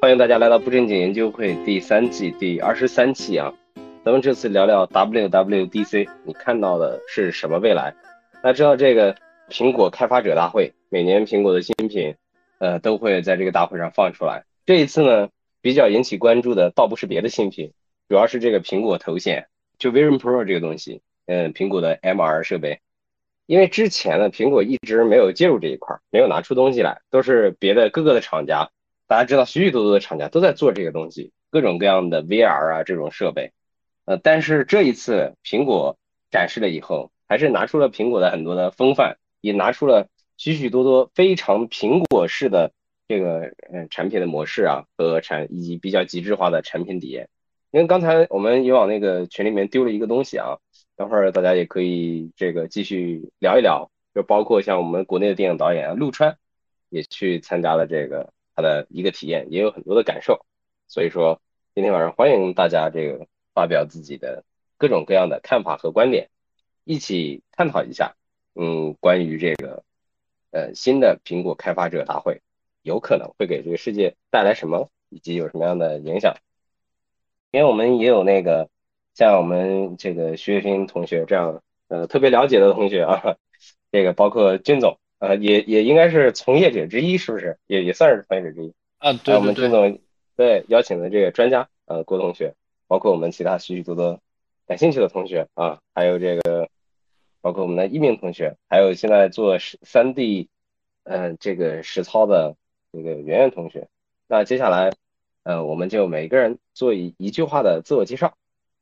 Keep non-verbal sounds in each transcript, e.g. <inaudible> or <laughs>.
欢迎大家来到不正经研究会第三季第二十三期啊！咱们这次聊聊 WWDC，你看到的是什么未来？大家知道这个苹果开发者大会，每年苹果的新品，呃，都会在这个大会上放出来。这一次呢，比较引起关注的倒不是别的新品，主要是这个苹果头显，就 Vision Pro 这个东西，嗯，苹果的 MR 设备。因为之前呢，苹果一直没有介入这一块，没有拿出东西来，都是别的各个的厂家。大家知道，许许多多的厂家都在做这个东西，各种各样的 VR 啊这种设备。呃，但是这一次苹果展示了以后，还是拿出了苹果的很多的风范，也拿出了许许多多非常苹果式的这个嗯产品的模式啊和产以及比较极致化的产品体验。因为刚才我们也往那个群里面丢了一个东西啊。等会儿大家也可以这个继续聊一聊，就包括像我们国内的电影导演陆川也去参加了这个他的一个体验，也有很多的感受。所以说今天晚上欢迎大家这个发表自己的各种各样的看法和观点，一起探讨一下，嗯，关于这个呃新的苹果开发者大会有可能会给这个世界带来什么，以及有什么样的影响。因为我们也有那个。像我们这个徐月斌同学这样，呃，特别了解的同学啊，这个包括军总，呃，也也应该是从业者之一，是不是？也也算是从业者之一啊。对我们郑总对邀请的这个专家，呃，郭同学，包括我们其他许许多多感兴趣的同学啊，还有这个包括我们的一鸣同学，还有现在做实三 D，嗯，这个实操的这个圆圆同学。那接下来，呃，我们就每个人做一一句话的自我介绍。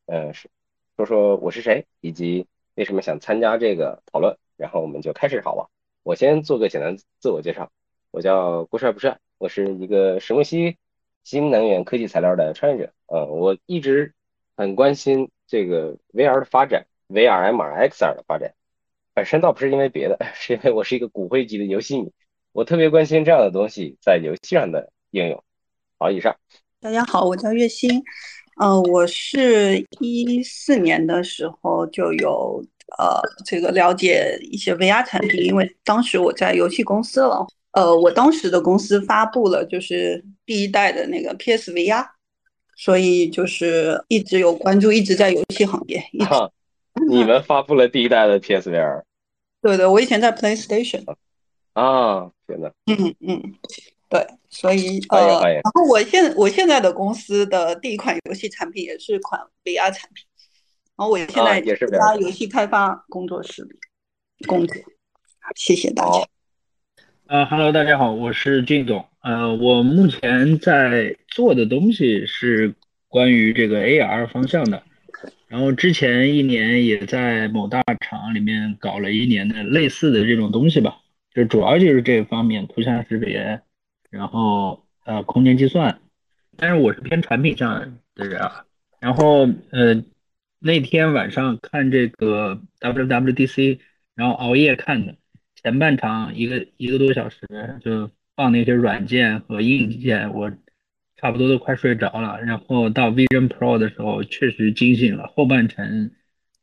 嗯，是说说我是谁，以及为什么想参加这个讨论，然后我们就开始好吧。我先做个简单自我介绍，我叫郭帅不帅，我是一个石墨烯新能源科技材料的创业者。嗯，我一直很关心这个 VR 的发展，VR、MR、XR 的发展。本身倒不是因为别的，<laughs> 是因为我是一个骨灰级的游戏迷，我特别关心这样的东西在游戏上的应用。好，以上。大家好，我叫月星。嗯，我是一四年的时候就有呃这个了解一些 VR 产品，因为当时我在游戏公司了。呃，我当时的公司发布了就是第一代的那个 PSVR，所以就是一直有关注，一直在游戏行业。你们发布了第一代的 PSVR？<laughs> 对对，我以前在 PlayStation。啊，天呐。嗯嗯。对，所以呃，然后我现我现在的公司的第一款游戏产品也是款 VR 产品，然后我现在也是在游戏开发工作室里工作。谢谢大家。呃，Hello，大家好，我是靳总。呃，我目前在做的东西是关于这个 AR 方向的，然后之前一年也在某大厂里面搞了一年的类似的这种东西吧，就主要就是这方面图像识别。然后呃，空间计算，但是我是偏产品上的人啊。然后呃，那天晚上看这个 WWDC，然后熬夜看的，前半场一个一个多小时就放那些软件和硬件，我差不多都快睡着了。然后到 Vision Pro 的时候，确实惊醒了，后半程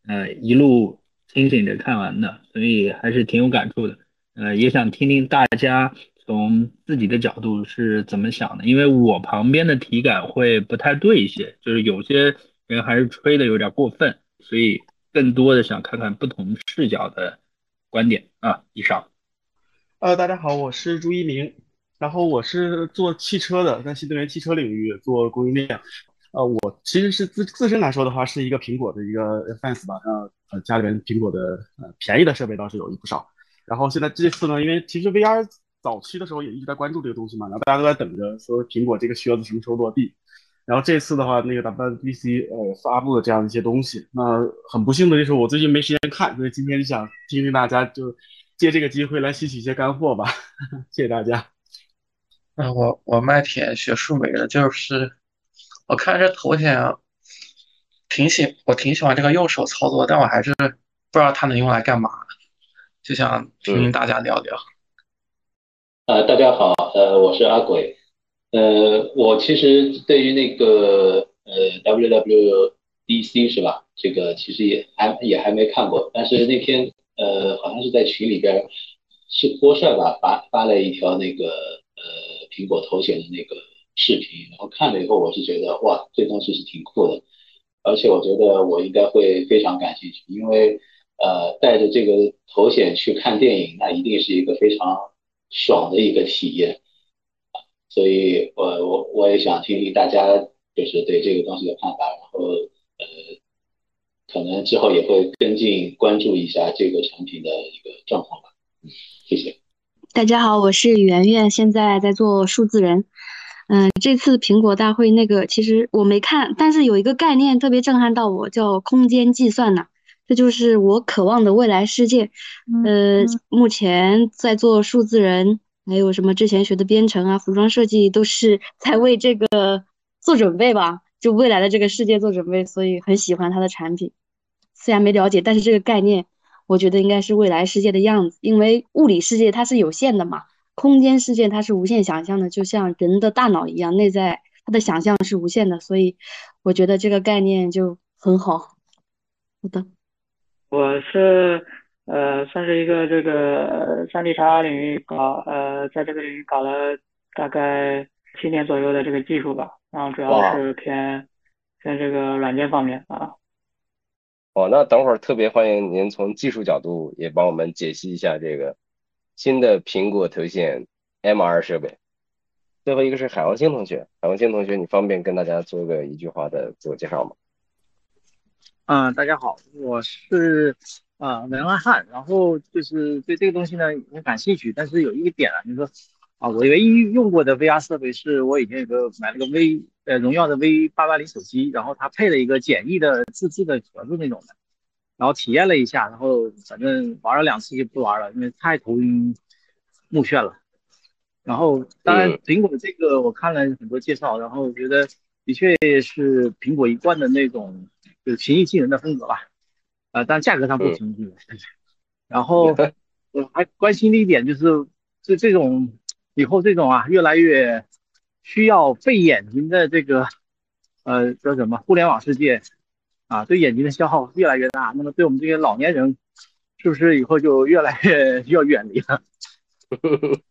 呃一路清醒着看完的，所以还是挺有感触的。呃，也想听听大家。从自己的角度是怎么想的？因为我旁边的体感会不太对一些，就是有些人还是吹的有点过分，所以更多的想看看不同视角的观点啊。以上。呃，大家好，我是朱一鸣，然后我是做汽车的，在新能源汽车领域做供应链。呃，我其实是自自身来说的话，是一个苹果的一个 fans 吧，呃呃，家里面苹果的呃便宜的设备倒是有一不少。然后现在这次呢，因为其实 VR。早期的时候也一直在关注这个东西嘛，然后大家都在等着说苹果这个靴子什么时候落地。然后这次的话，那个 WWDC 呃发布了这样一些东西。那很不幸的就是我最近没时间看，所以今天就想听听大家就借这个机会来吸取一些干货吧。<laughs> 谢谢大家。嗯，我我麦田学数维的，就是我看这头显挺喜，我挺喜欢这个右手操作，但我还是不知道它能用来干嘛，就想听听大家聊聊。呃，大家好，呃，我是阿鬼，呃，我其实对于那个呃 WWDC 是吧？这个其实也还也还没看过，但是那天呃好像是在群里边是郭帅吧发发了一条那个呃苹果头显的那个视频，然后看了以后，我是觉得哇，这东西是挺酷的，而且我觉得我应该会非常感兴趣，因为呃，带着这个头显去看电影，那一定是一个非常爽的一个体验所以我我我也想听听大家就是对这个东西的看法，然后呃，可能之后也会跟进关注一下这个产品的一个状况吧。嗯，谢谢。大家好，我是圆圆，现在在做数字人。嗯，这次苹果大会那个其实我没看，但是有一个概念特别震撼到我，叫空间计算呐，这就是我渴望的未来世界。呃，目前在做数字人，还有什么之前学的编程啊、服装设计，都是 <laughs> 在为这个做准备吧，就未来的这个世界做准备，所以很喜欢它的产品。虽然没了解，但是这个概念。我觉得应该是未来世界的样子，因为物理世界它是有限的嘛，空间世界它是无限想象的，就像人的大脑一样，内在它的想象是无限的，所以我觉得这个概念就很好。好的，我是呃算是一个这个三 D 插画领域搞呃在这个领域搞了大概七年左右的这个技术吧，然后主要是偏偏这个软件方面啊。哦，那等会儿特别欢迎您从技术角度也帮我们解析一下这个新的苹果头显 MR 设备。最后一个是海王星同学，海王星同学，你方便跟大家做个一句话的自我介绍吗？嗯，大家好，我是啊门外汉，然后就是对这个东西呢很感兴趣，但是有一个点啊，就是说啊，我唯一用过的 VR 设备是我以前有个买了个 V。呃，荣耀的 V 八八零手机，然后它配了一个简易的自制的盒子那种的，然后体验了一下，然后反正玩了两次就不玩了，因为太头晕目眩了。然后当然苹果的这个我看了很多介绍，然后觉得的确是苹果一贯的那种就是平易近人的风格吧，啊，但价格上不平易近人。然后 <laughs> 我还关心的一点就是，这这种以后这种啊越来越。需要费眼睛的这个，呃，叫什么？互联网世界啊，对眼睛的消耗越来越大。那么，对我们这些老年人，是不是以后就越来越要远离了？<laughs>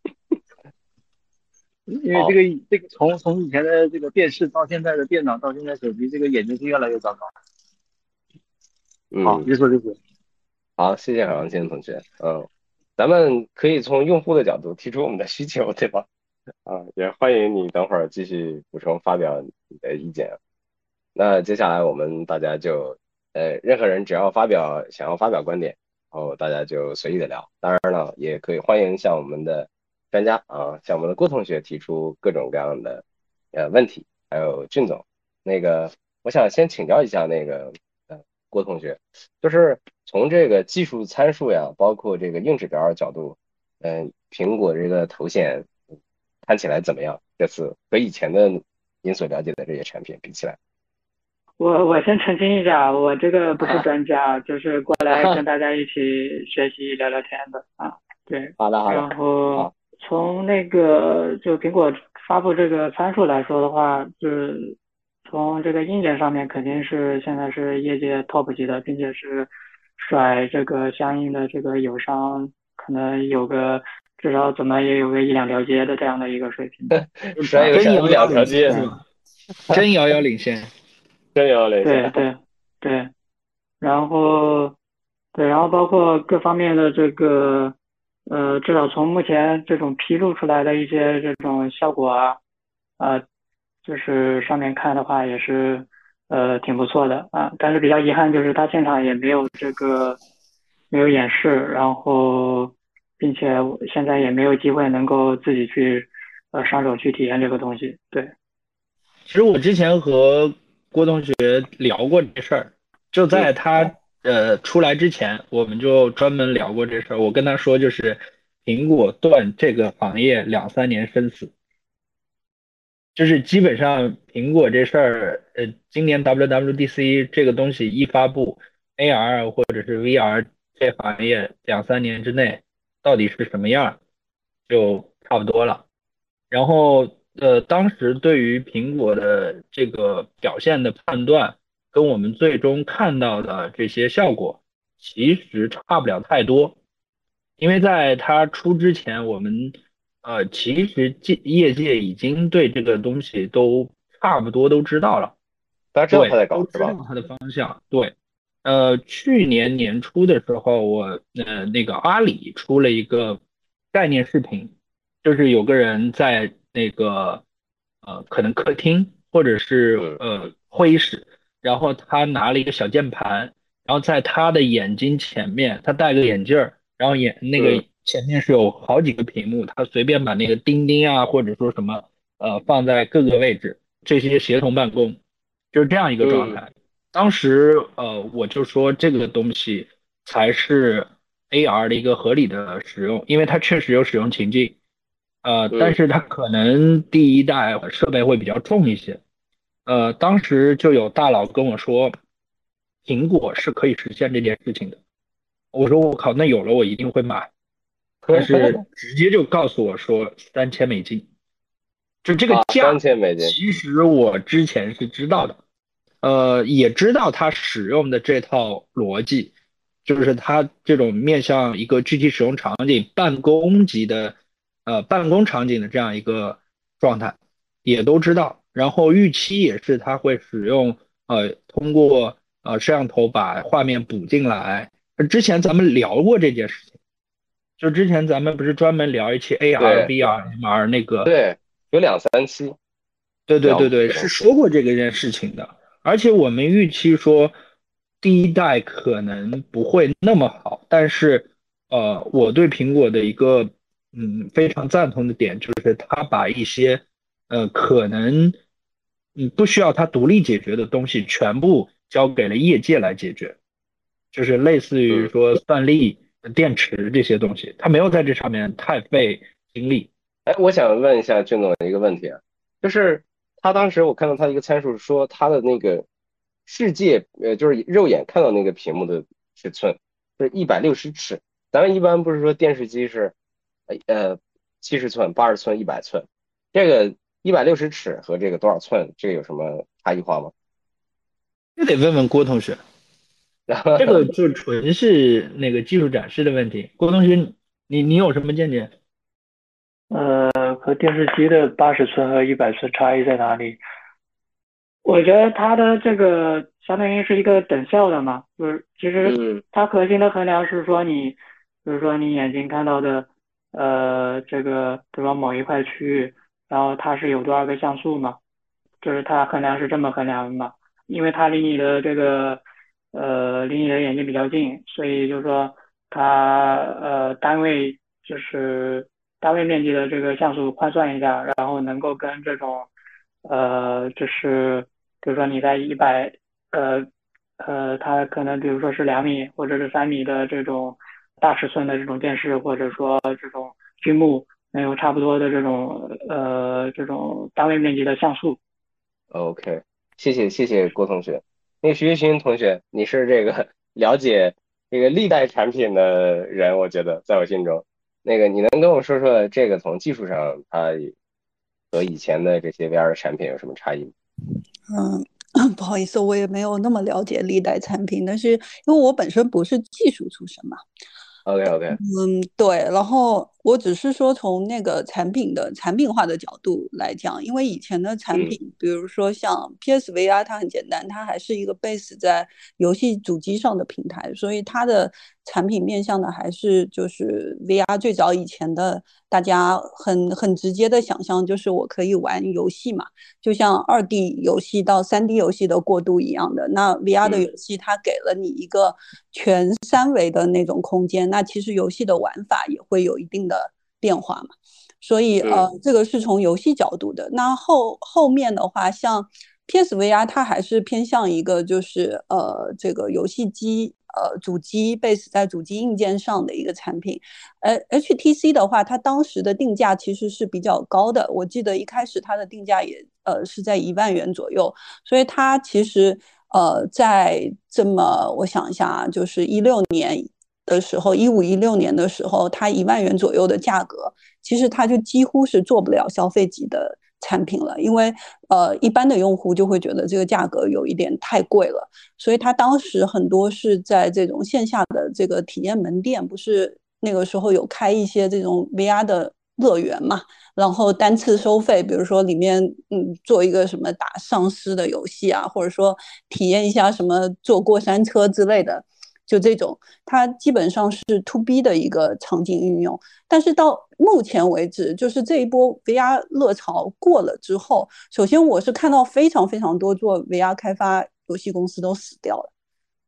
因为这个这个从从以前的这个电视到现在的电脑到现在手机，这个眼睛是越来越糟糕。好，你说这些。好，谢谢海王健同学。嗯，咱们可以从用户的角度提出我们的需求，对吧？啊，也欢迎你等会儿继续补充发表你的意见。那接下来我们大家就，呃，任何人只要发表想要发表观点，然后大家就随意的聊。当然了，也可以欢迎向我们的专家啊，向我们的郭同学提出各种各样的呃问题。还有俊总，那个我想先请教一下那个呃郭同学，就是从这个技术参数呀，包括这个硬指标角度，嗯，苹果这个头显。看起来怎么样？这次和以前的您所了解的这些产品比起来，我我先澄清一下，我这个不是专家，就是过来 <laughs> 跟大家一起学习聊聊天的啊。对，好的好的。然后从那个就苹果发布这个参数来说的话，就是从这个硬件上面肯定是现在是业界 top 级的，并且是甩这个相应的这个友商可能有个。至少怎么也有个一两条街的这样的一个水平，<laughs> 真有两条街 <laughs> <laughs> 真遥遥领先，真遥遥领先。对对对，然后对，然后包括各方面的这个，呃，至少从目前这种披露出来的一些这种效果啊，啊，就是上面看的话也是呃挺不错的啊，但是比较遗憾就是他现场也没有这个没有演示，然后。并且现在也没有机会能够自己去呃上手去体验这个东西。对，其实我之前和郭同学聊过这事儿，就在他呃出来之前，我们就专门聊过这事儿。我跟他说，就是苹果断这个行业两三年生死，就是基本上苹果这事儿，呃，今年 WWDC 这个东西一发布，AR 或者是 VR 这行业两三年之内。到底是什么样，就差不多了。然后，呃，当时对于苹果的这个表现的判断，跟我们最终看到的这些效果，其实差不了太多。因为在它出之前，我们呃，其实界业界已经对这个东西都差不多都知道了，大家知道他在搞是吧？知道它的方向。对，呃，去年年初的时候，我呃那个阿里出了一个概念视频，就是有个人在那个呃可能客厅或者是嗯呃会议室，然后他拿了一个小键盘，然后在他的眼睛前面，他戴个眼镜儿，然后眼那个嗯前面是有好几个屏幕，他随便把那个钉钉啊或者说什么呃放在各个位置，这些协同办公，就是这样一个状态。当时呃我就说这个东西才是 AR 的一个合理的使用，因为它确实有使用情境，呃，嗯但是它可能第一代设备会比较重一些。呃，当时就有大佬跟我说，苹果是可以实现这件事情的。我说我靠，那有了我一定会买，但是 <laughs> 直接就告诉我说三千美金，就这个啊，价三千美金，其实我之前是知道的，呃，也知道他使用的这套逻辑，就是他这种面向一个具体使用场景、办公级的，呃，办公场景的这样一个状态，也都知道。然后预期也是他会使用，呃，通过呃摄像头把画面补进来。之前咱们聊过这件事情，就之前咱们不是专门聊一期 AR、对。VR、MR 那个。对，有两三期，对对对对，是说过这个件事情的，而且我们预期说第一代可能不会那么好，但是呃，我对苹果的一个嗯非常赞同的点就是它把一些呃可能嗯不需要它独立解决的东西全部交给了业界来解决，就是类似于嗯。说算力、电池这些东西，它没有在这上面太费精力。哎，我想问一下俊总一个问题啊，就是他当时我看到他一个参数说他的那个世界，呃，就是肉眼看到那个屏幕的尺寸是一百六十尺，咱们一般不是说电视机是呃呃七十寸、八十寸、一百寸，这个一百六十尺和这个多少寸，这个有什么差异化吗？这得问问郭同学。然 <laughs> 后这个就纯是那个技术展示的问题。郭同学，你你有什么见解？呃，和电视机的八十寸和一百寸差异在哪里？我觉得它的这个相当于是一个等效的嘛，就是其实嗯它核心的衡量是说你，比如说你眼睛看到的，呃，这个比如说某一块区域，然后它是有多少个像素嘛，就是它衡量是这么衡量的嘛，因为它离你的这个，呃，离你的眼睛比较近，所以就是说它呃单位就是单位面积的这个像素换算一下，然后能够跟这种，呃，就是比如说你在一百，呃。呃，它可能比如说是两米或者是三米的这种大尺寸的这种电视，或者说这种屏幕，能有差不多的这种呃这种单位面积的像素。OK，谢谢谢谢郭同学。那个徐学群同学，你是这个了解这个历代产品的人，我觉得在我心中，那个你能跟我说说这个从技术上它和以前的这些 VR 的产品有什么差异吗？嗯，<coughs> 不好意思，我也没有那么了解历代产品，但是因为我本身不是技术出身嘛，OK OK，嗯，对，然后我只是说从那个产品的产品化的角度来讲，因为以前的产嗯。品，比如说像 PSVR，它很简单，它还是一个 base 在游戏主机上的平台，所以它的产品面向的还是就是 VR 最早以前的，大家很很直接的想象就是我可以玩游戏嘛，就像二 D 游戏到三 D 游戏的过渡一样的。那 VR 的嗯游戏它给了你一个全三维的那种空间，那其实游戏的玩法也会有一定的变化嘛。所以呃，这个是从游戏角度的。那后后面的话，像 PSVR 它还是偏向一个就是呃这个游戏机呃主机 base 在主机硬件上的一个产品。呃，HTC 的话，它当时的定价其实是比较高的，我记得一开始它的定价也呃是在一万元左右，所以它其实呃在这么我想一下啊，就是一六年。的时候，一五一六年的时候，它一万元左右的价格，其实它就几乎是做不了消费级的产品了，因为呃，一般的用户就会觉得这个价格有一点太贵了，所以他当时很多是在这种线下的这个体验门店，不是那个时候有开一些这种 VR 的乐园嘛，然后单次收费，比如说里面嗯做一个什么打丧尸的游戏啊，或者说体验一下什么坐过山车之类的，就这种，它基本上是 to B 的一个场景应用。但是到目前为止，就是这一波 VR 热潮过了之后，首先我是看到非常非常多做 VR 开发游戏公司都死掉了。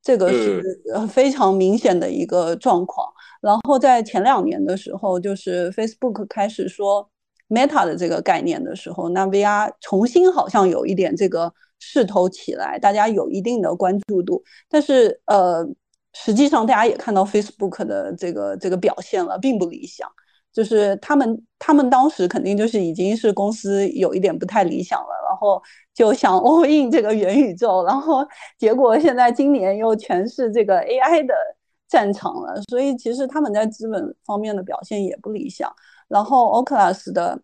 这个是非常明显的一个状况。然后在前两年的时候，就是 Facebook 开始说 Meta 的这个概念的时候，那 VR 重新好像有一点这个势头起来，大家有一定的关注度。但是呃，实际上大家也看到 Facebook 的这个这个表现了，并不理想。就是他们，他们当时肯定就是已经是公司有一点不太理想了，然后就想 all in 这个元宇宙，然后结果现在今年又全是这个 AI 的战场了，所以其实他们在资本方面的表现也不理想。然后 Oculus 的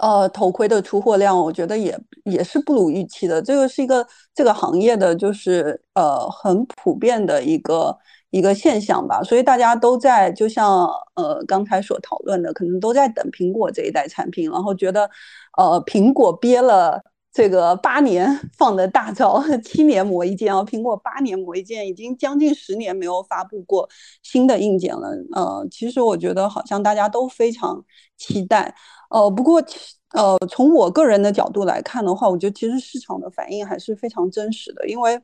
呃头盔的出货量，我觉得也也是不如预期的。这个是一个这个行业的就是呃很普遍的一个。一个现象吧，所以大家都在，就像呃刚才所讨论的，可能都在等苹果这一代产品，然后觉得，呃苹果憋了这个八年放的大招，七年磨一剑啊，苹果八年磨一剑，已经将近十年没有发布过新的硬件了。呃，其实我觉得好像大家都非常期待。呃，不过呃从我个人的角度来看的话，我觉得其实市场的反应还是非常真实的，因为。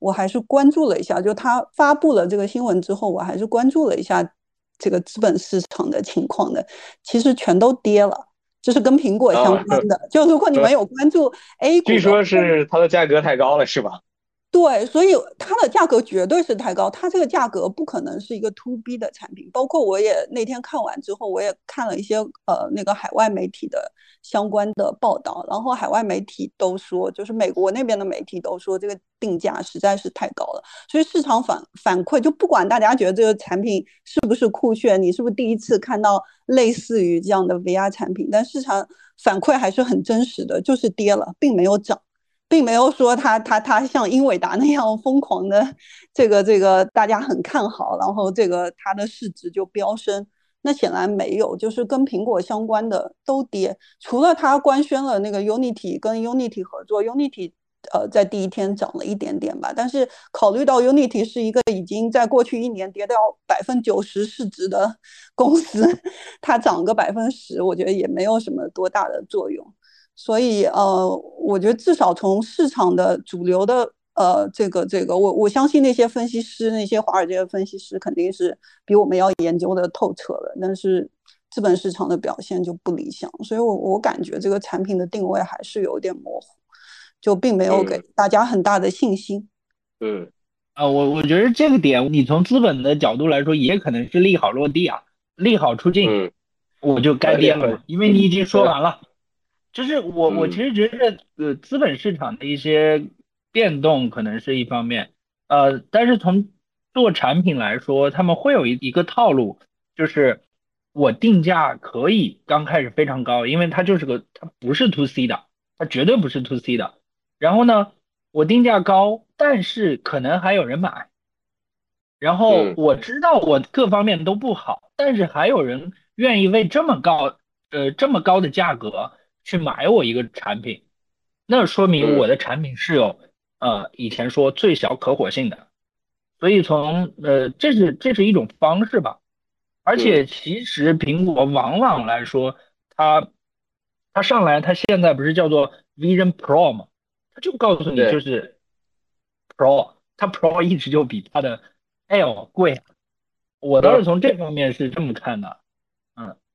我还是关注了一下，就他发布了这个新闻之后，我还是关注了一下这个资本市场的情况的。其实全都跌了，这是跟苹果相关的。就如果你们有关注 A 股，据说是它的价格太高了，是吧？对，所以它的价格绝对是太高，它这个价格不可能是一个 to B 的产品。包括我也那天看完之后，我也看了一些呃那个海外媒体的相关的报道，然后海外媒体都说，就是美国那边的媒体都说这个定价实在是太高了。所以市场反反馈就不管大家觉得这个产品是不是酷炫，你是不是第一次看到类似于这样的 VR 产品，但市场反馈还是很真实的，就是跌了，并没有涨。并没有说他他他像英伟达那样疯狂的，这个这个大家很看好，然后这个它的市值就飙升。那显然没有，就是跟苹果相关的都跌，除了它官宣了那个 Unity 跟 Unity 合作，Unity 呃在第一天涨了一点点吧。但是考虑到 Unity 是一个已经在过去一年跌掉百分九十市值的公司，它涨个百分十，我觉得也没有什么多大的作用。所以，呃，我觉得至少从市场的主流的，呃，这个这个，我我相信那些分析师，那些华尔街的分析师肯定是比我们要研究的透彻的。但是，资本市场的表现就不理想，所以我我感觉这个产品的定位还是有点模糊，就并没有给大家很大的信心。嗯，啊，我我觉得这个点，你从资本的角度来说，也可能是利好落地啊，利好出尽，我就该跌了，因为你已经说完了。就是我，我其实觉得，呃，资本市场的一些变动可能是一方面，呃，但是从做产品来说，他们会有一一个套路，就是我定价可以刚开始非常高，因为它就是个，它不是 to C 的，它绝对不是 to C 的。然后呢，我定价高，但是可能还有人买。然后我知道我各方面都不好，但是还有人愿意为这么高，呃，这么高的价格。去买我一个产品，那说明我的产品是有呃以前说最小可火性的，所以从呃这是这是一种方式吧，而且其实苹果往往来说，它它上来它现在不是叫做 Vision Pro 吗？它就告诉你就是 Pro，它 Pro 一直就比它的 L 贵，我倒是从这方面是这么看的。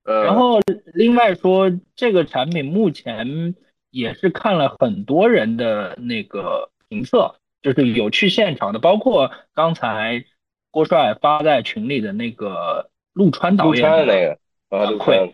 然后另外说，这个产品目前也是看了很多人的那个评测，就是有去现场的，包括刚才郭帅发在群里的那个陆川导演的那个反馈，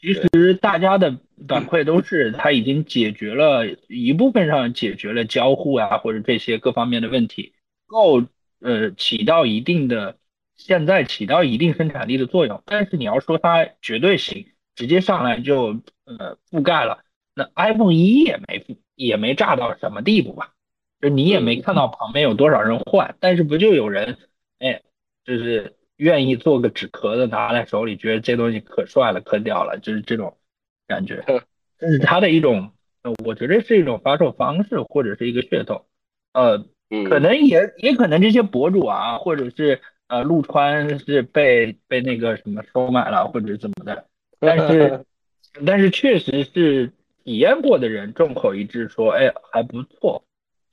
其实大家的反馈都是他已经解决了一部分上解决了交互啊或者这些各方面的问题，够呃起到一定的。现在起到一定生产力的作用，但是你要说它绝对行，直接上来就呃覆盖了，那 iPhone 一也没也没炸到什么地步吧？就你也没看到旁边有多少人换，但是不就有人哎，就是愿意做个纸壳子拿在手里，觉得这东西可帅了、可屌了，就是这种感觉。这是它的一种，呃，我觉得是一种发售方式或者是一个噱头。呃，可能也也可能这些博主啊，或者是呃陆川是被被那个什么收买了或者怎么的，<laughs> 但是但是确实是体验过的人众口一致说，哎，还不错，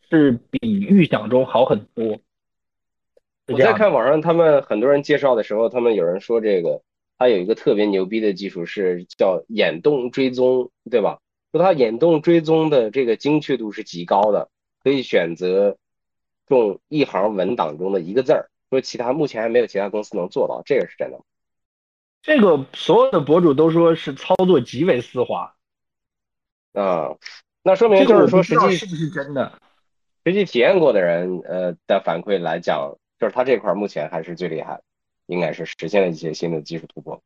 是比预想中好很多。我在看网上他们很多人介绍的时候，他们有人说这个它有一个特别牛逼的技术是叫眼动追踪，对吧？说它眼动追踪的这个精确度是极高的，可以选择中一行文档中的一个字儿。说其他目前还没有其他公司能做到，这个是真的吗？这个所有的博主都说是操作极为丝滑啊，那说明就是说实际是不是真的？实际体验过的人呃的反馈来讲。就是他这块目前还是最厉害，应该是实现了一些新的技术突破。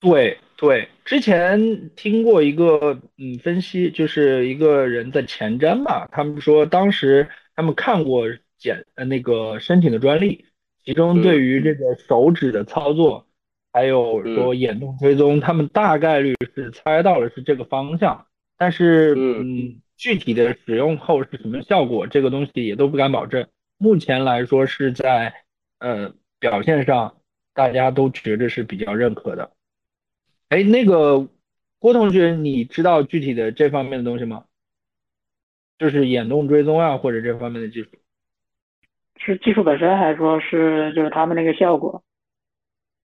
对对，之前听过一个嗯分析，就是一个人的前瞻吧，他们说当时他们看过简呃那个申请的专利，其中对于这个手指的操作，还有说眼动追踪，他们大概率是猜到了是这个方向，但是嗯具体的使用后是什么效果，这个东西也都不敢保证。目前来说是在呃表现上，大家都觉得是比较认可的。哎，那个郭同学，你知道具体的这方面的东西吗？就是眼动追踪啊，或者这方面的技术？是技术本身，还是说是就是他们那个效果？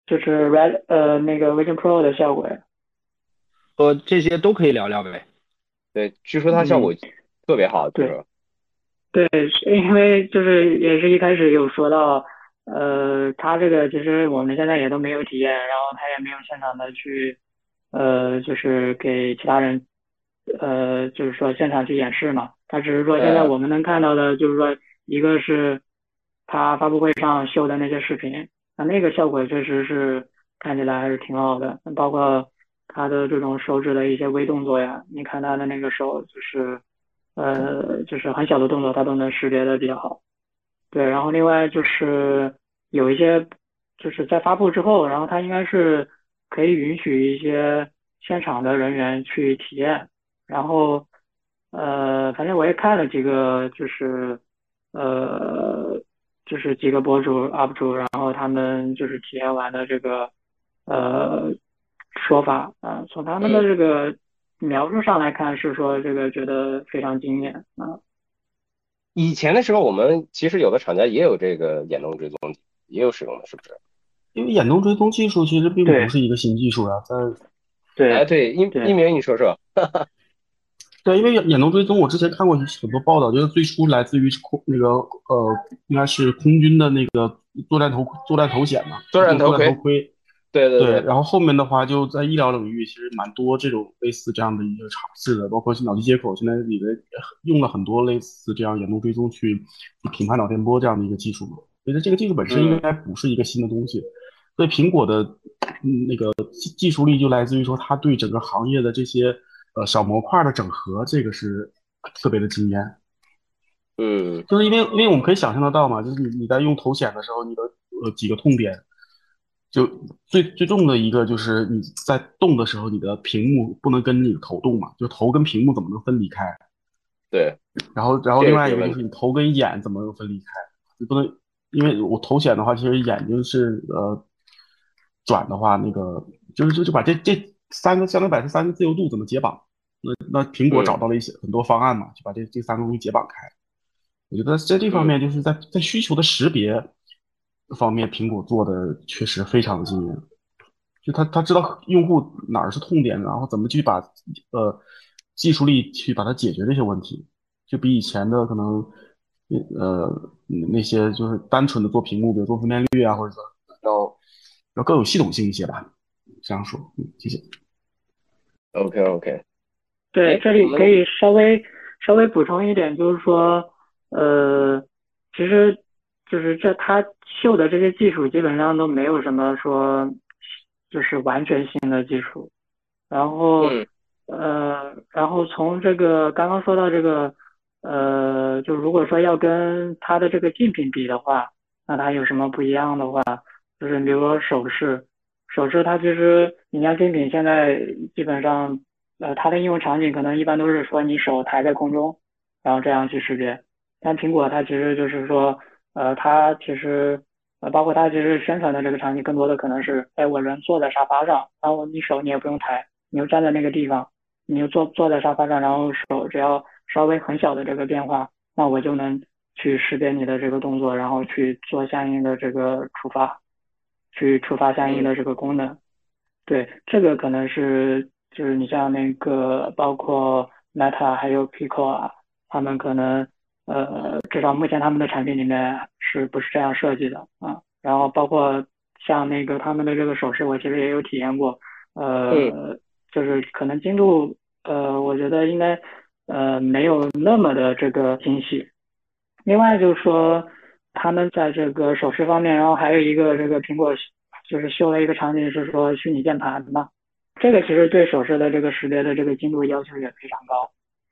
就是 Red 呃那个 Vision Pro 的效果呀？呃，这些都可以聊聊呗。对，据说它效果特别好，对。对，因为就是也是一开始有说到，呃，他这个其实我们现在也都没有体验，然后他也没有现场的去，呃，就是给其他人，呃，就是说现场去演示嘛。他只是说现在我们能看到的，就是说一个是他发布会上秀的那些视频，那那个效果确实是看起来还是挺好的，包括他的这种手指的一些微动作呀，你看他的那个手就是。呃，就是很小的动作，他都能识别的比较好。对，然后另外就是有一些，就是在发布之后，然后他应该是可以允许一些现场的人员去体验。然后，呃，反正我也看了几个，就是呃，就是几个博主 UP 主，然后他们就是体验完的这个呃说法啊，从他们的这个。描述上来看是说这个觉得非常惊艳啊。以前的时候，我们其实有的厂家也有这个眼动追踪，也有使用的，是不是？因为眼动追踪技术其实并不是一个新技术啊，在对，哎对，一一鸣你说说。<laughs> 对，因为眼动追踪，我之前看过很多报道，就是最初来自于空那个呃，应该是空军的那个作战头作战头显嘛，作战头盔。对对对，然后后面的话就在医疗领域，其实蛮多这种类似这样的一个尝试的，包括脑机接口，现在里面用了很多类似这样眼动追踪去评判脑电波这样的一个技术。其实这个技术本身应该不是一个新的东西，所以苹果的那个技术力就来自于说它对整个行业的这些呃小模块的整合，这个是特别的惊艳。嗯，就是因为因为我们可以想象得到嘛，就是你你在用头显的时候，你的呃几个痛点。就最最重的一个就是你在动的时候，你的屏幕不能跟你的头动嘛，就头跟屏幕怎么能分离开？对。然后，然后另外一个就是你头跟眼怎么能分离开？你不能，因为我头显的话，其实眼睛是呃转的话，那个就是就就把这这三个相对百分之三个自由度怎么解绑？那那苹果找到了一些很多方案嘛，就把这这三个东西解绑开。我觉得在这方面就是在在需求的识别。方面，苹果做的确实非常的惊人。就他他知道用户哪儿是痛点，然后怎么去把呃技术力去把它解决这些问题，就比以前的可能呃那些就是单纯的做屏幕，比如做分辨率啊，或者说要要更有系统性一些吧。这样说，嗯，谢谢。OK OK。对，这里可以稍微稍微补充一点，就是说呃，其实。就是这他秀的这些技术基本上都没有什么说，就是完全新的技术。然后，呃，然后从这个刚刚说到这个，呃，就如果说要跟他的这个竞品比的话，那他有什么不一样的话，就是比如说首饰，首饰它其实你像精品现在基本上，呃，它的应用场景可能一般都是说你手抬在空中，然后这样去识别。但苹果它其实就是说，呃，它其实呃，包括它其实宣传的这个场景，更多的可能是，哎，我人坐在沙发上，然后你手你也不用抬，你就站在那个地方，你就坐坐在沙发上，然后手只要稍微很小的这个变化，那我就能去识别你的这个动作，然后去做相应的这个触发，去触发相应的这个功能。对，这个可能是就是你像那个包括 Meta 还有 Pico 啊，他们可能。呃，至少目前他们的产品里面是不是这样设计的啊？然后包括像那个他们的这个手势，我其实也有体验过，呃，就是可能精度，呃，我觉得应该呃没有那么的这个精细。另外就是说，他们在这个手势方面，然后还有一个这个苹果就是修了一个场景是说虚拟键盘嘛，这个其实对手势的这个识别的这个精度要求也非常高，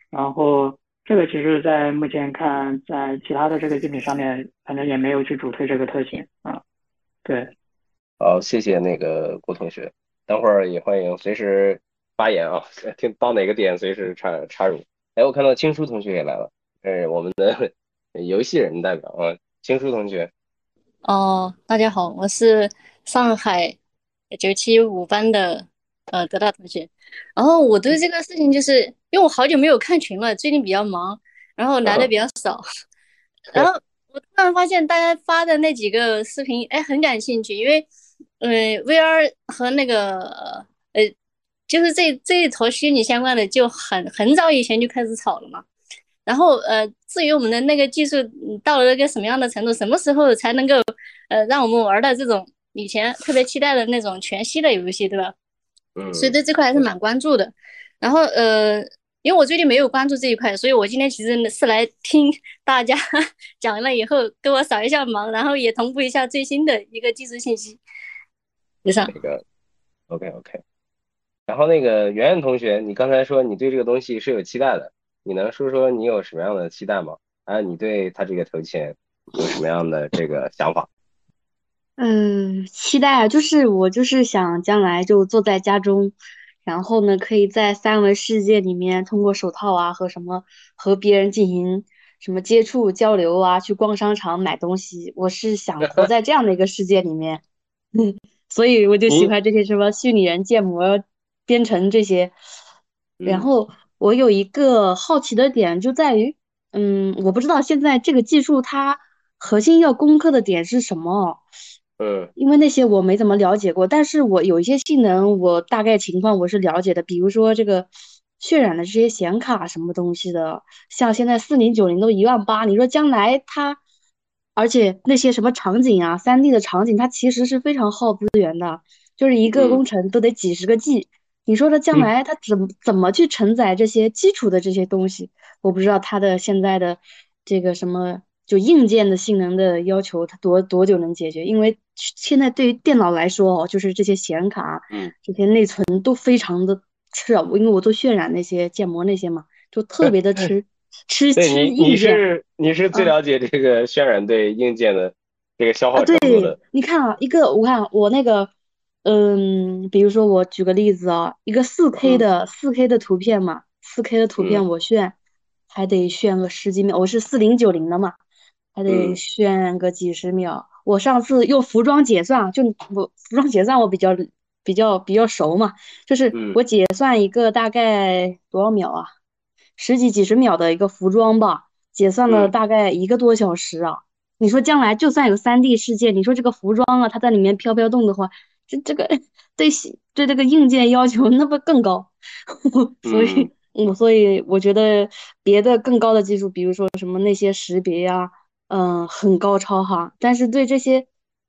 然后。这个其实，在目前看，在其他的这个竞品上面，反正也没有去主推这个特性啊。对，好，谢谢那个郭同学，等会儿也欢迎随时发言啊，<laughs> 听到哪个点随时插插入。哎，我看到青书同学也来了，是我们的 <laughs> 游戏人代表啊，青书同学。哦，大家好，我是上海九七五班的呃德大同学。然后我对这个事情就是。因为我好久没有看群了，最近比较忙，然后来的比较少。<laughs> 然后我突然发现大家发的那几个视频，哎，很感兴趣。因为，嗯，VR 和那个呃，就是这这一坨虚拟相关的，就很很早以前就开始炒了嘛。然后呃，至于我们的那个技术到了一个什么样的程度，什么时候才能够呃让我们玩到这种以前特别期待的那种全息的游戏，对吧？嗯。所以对这块还是蛮关注的。然后呃。因为我最近没有关注这一块，所以我今天其实是来听大家 <laughs> 讲了以后，给我扫一下盲，然后也同步一下最新的一个技术信息。以上。那个，OK OK。然后那个圆圆同学，你刚才说你对这个东西是有期待的，你能说说你有什么样的期待吗？还有你对他这个头衔有什么样的这个想法？嗯，期待啊，就是我就是想将来就坐在家中。然后呢，可以在三维世界里面通过手套啊和什么和别人进行什么接触交流啊，去逛商场买东西。我是想 <laughs> 活在这样的一个世界里面，<laughs> 所以我就喜欢这些什么虚拟人、建模、编程这些。然后我有一个好奇的点就在于，嗯，我不知道现在这个技术它核心要攻克的点是什么。嗯，因为那些我没怎么了解过，但是我有一些性能，我大概情况我是了解的，比如说这个渲染的这些显卡什么东西的，像现在四零九零都一万八，你说将来它，而且那些什么场景啊，三 D 的场景，它其实是非常耗资源的，就是一个工程都得几十个 G，你说它将来它怎么怎么去承载这些基础的这些东西？我不知道它的现在的这个什么。就硬件的性能的要求，它多多久能解决？因为现在对于电脑来说哦，就是这些显卡，嗯，这些内存都非常的吃啊。因为我做渲染那些建模那些嘛，就特别的吃吃吃硬件。你是你是最了解这个渲染对硬件的这个消耗程度的。你看啊，一个我看我那个，嗯，比如说我举个例子啊，一个四 K 的四 K 的图片嘛，四 K 的图片我炫还得炫个十几秒，我是四零九零的嘛。还得炫个几十秒。我上次用服装结算，就我服装结算我比较比较比较熟嘛，就是我结算一个大概多少秒啊？十几几十秒的一个服装吧，结算了大概一个多小时啊。你说将来就算有三 D 世界，你说这个服装啊，它在里面飘飘动的话，这这个对对这个硬件要求那不更高？<laughs> 所以，我所以我觉得别的更高的技术，比如说什么那些识别呀。嗯，很高超哈，但是对这些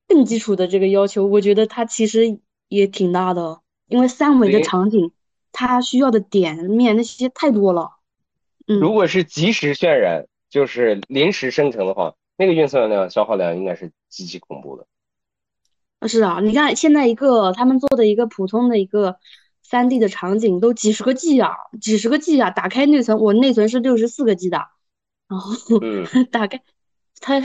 更基础的这个要求，我觉得它其实也挺大的，因为三维的场景，它需要的点面那些太多了。嗯，如果是即时渲染，就是临时生成的话，那个运算量、消耗量应该是极其恐怖的。是啊，你看现在一个他们做的一个普通的一个三 D 的场景都几十个 G 啊，几十个 G 啊，打开内存，我内存是六十四个 G 的，然后 <laughs> 打开。它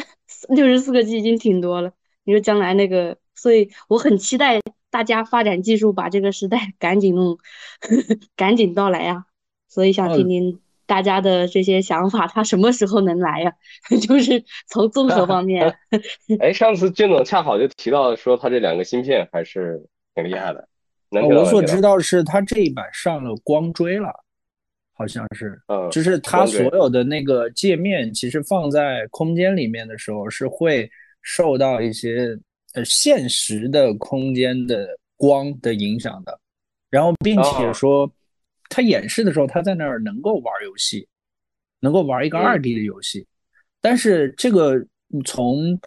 六十四个 G 已经挺多了，你说将来那个所以我很期待大家发展技术，把这个时代赶紧弄，<laughs> 赶紧到来呀。所以想听听大家的这些想法，它什么时候能来呀？<laughs> 就是从综合方面。<laughs> 哎，上次金总恰好就提到说，他这两个芯片还是挺厉害的。我所知道是他这一版上了光追了，好像是，就是他所有的那个界面，其实放在空间里面的时候是会受到一些呃现实的空间的光的影响的。然后，并且说他演示的时候，他在那儿能够玩游戏，能够玩一个二 D 的游戏。但是这个从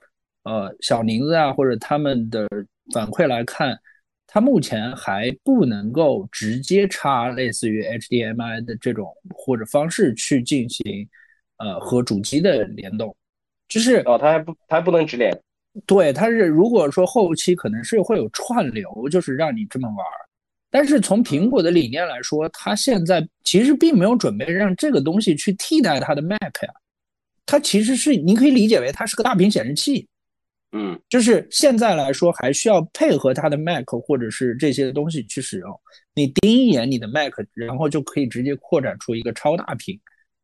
呃小宁子啊或者他们的反馈来看。它目前还不能够直接插类似于 HDMI 的这种或者方式去进行，呃，和主机的联动，就是哦，它还不，它还不能直连。对，它是如果说后期可能是会有串流，就是让你这么玩。但是从苹果的理念来说，它现在其实并没有准备让这个东西去替代它的 Mac 呀，它其实是你可以理解为它是个大屏显示器。嗯，就是现在来说，还需要配合它的 Mac 或者是这些东西去使用。你盯一眼你的 Mac，然后就可以直接扩展出一个超大屏，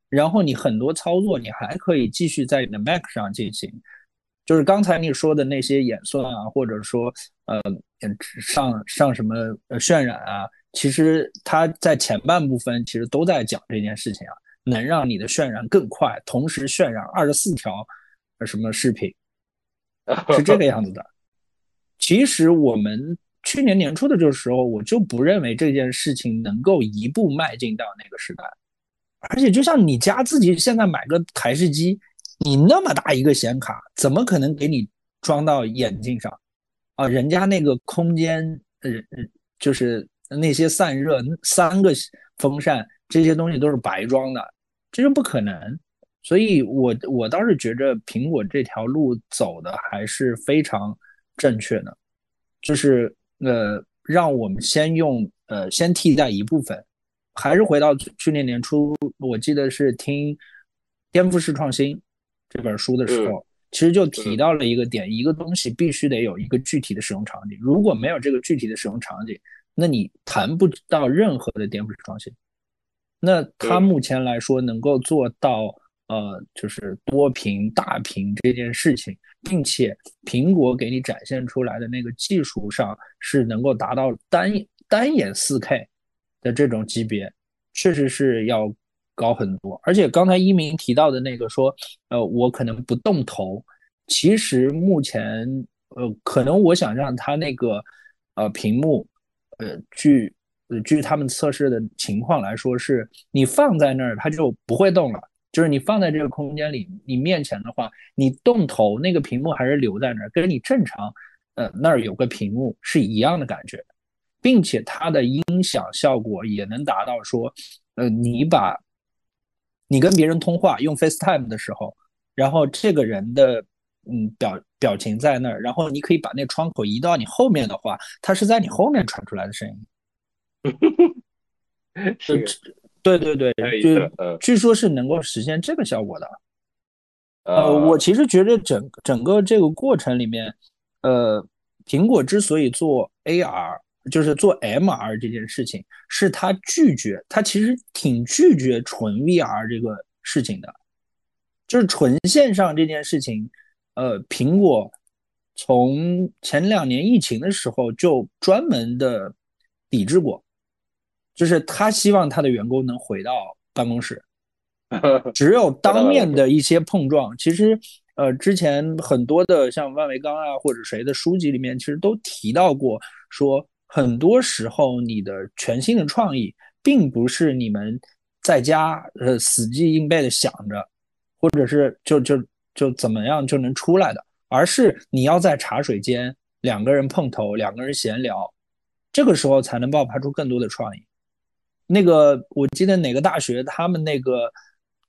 然后你很多操作你还可以继续在你的 Mac 上进行。就是刚才你说的那些演算啊，或者说呃上上什么渲染啊，其实它在前半部分其实都在讲这件事情啊，能让你的渲染更快，同时渲染二十四条什么视频。<laughs> 是这个样子的。其实我们去年年初的这个时候，我就不认为这件事情能够一步迈进到那个时代。而且，就像你家自己现在买个台式机，你那么大一个显卡，怎么可能给你装到眼镜上啊？人家那个空间，呃，就是那些散热三个风扇这些东西都是白装的，这是不可能。所以，我我倒是觉着苹果这条路走的还是非常正确的，就是呃，让我们先用呃先替代一部分，还是回到去年年初，我记得是听《颠覆式创新》这本书的时候，其实就提到了一个点，一个东西必须得有一个具体的使用场景，如果没有这个具体的使用场景，那你谈不到任何的颠覆式创新。那它目前来说能够做到。呃，就是多屏大屏这件事情，并且苹果给你展现出来的那个技术上是能够达到单单眼四 K 的这种级别，确实是要高很多。而且刚才一鸣提到的那个说，呃，我可能不动头，其实目前呃，可能我想让它那个呃屏幕，呃，据据他们测试的情况来说，是你放在那儿它就不会动了。就是你放在这个空间里，你面前的话，你动头那个屏幕还是留在那儿，跟你正常，呃，那儿有个屏幕是一样的感觉，并且它的音响效果也能达到说，呃，你把，你跟别人通话用 FaceTime 的时候，然后这个人的嗯表表情在那儿，然后你可以把那窗口移到你后面的话，它是在你后面传出来的声音。<laughs> 是。对对对，就据说是能够实现这个效果的。呃，我其实觉得整整个这个过程里面，呃，苹果之所以做 AR，就是做 MR 这件事情，是他拒绝，他其实挺拒绝纯 VR 这个事情的，就是纯线上这件事情。呃，苹果从前两年疫情的时候就专门的抵制过。就是他希望他的员工能回到办公室，<laughs> 只有当面的一些碰撞。其实，呃，之前很多的像万维钢啊或者谁的书籍里面，其实都提到过，说很多时候你的全新的创意，并不是你们在家呃死记硬背的想着，或者是就就就怎么样就能出来的，而是你要在茶水间两个人碰头，两个人闲聊，这个时候才能爆发出更多的创意。那个我记得哪个大学，他们那个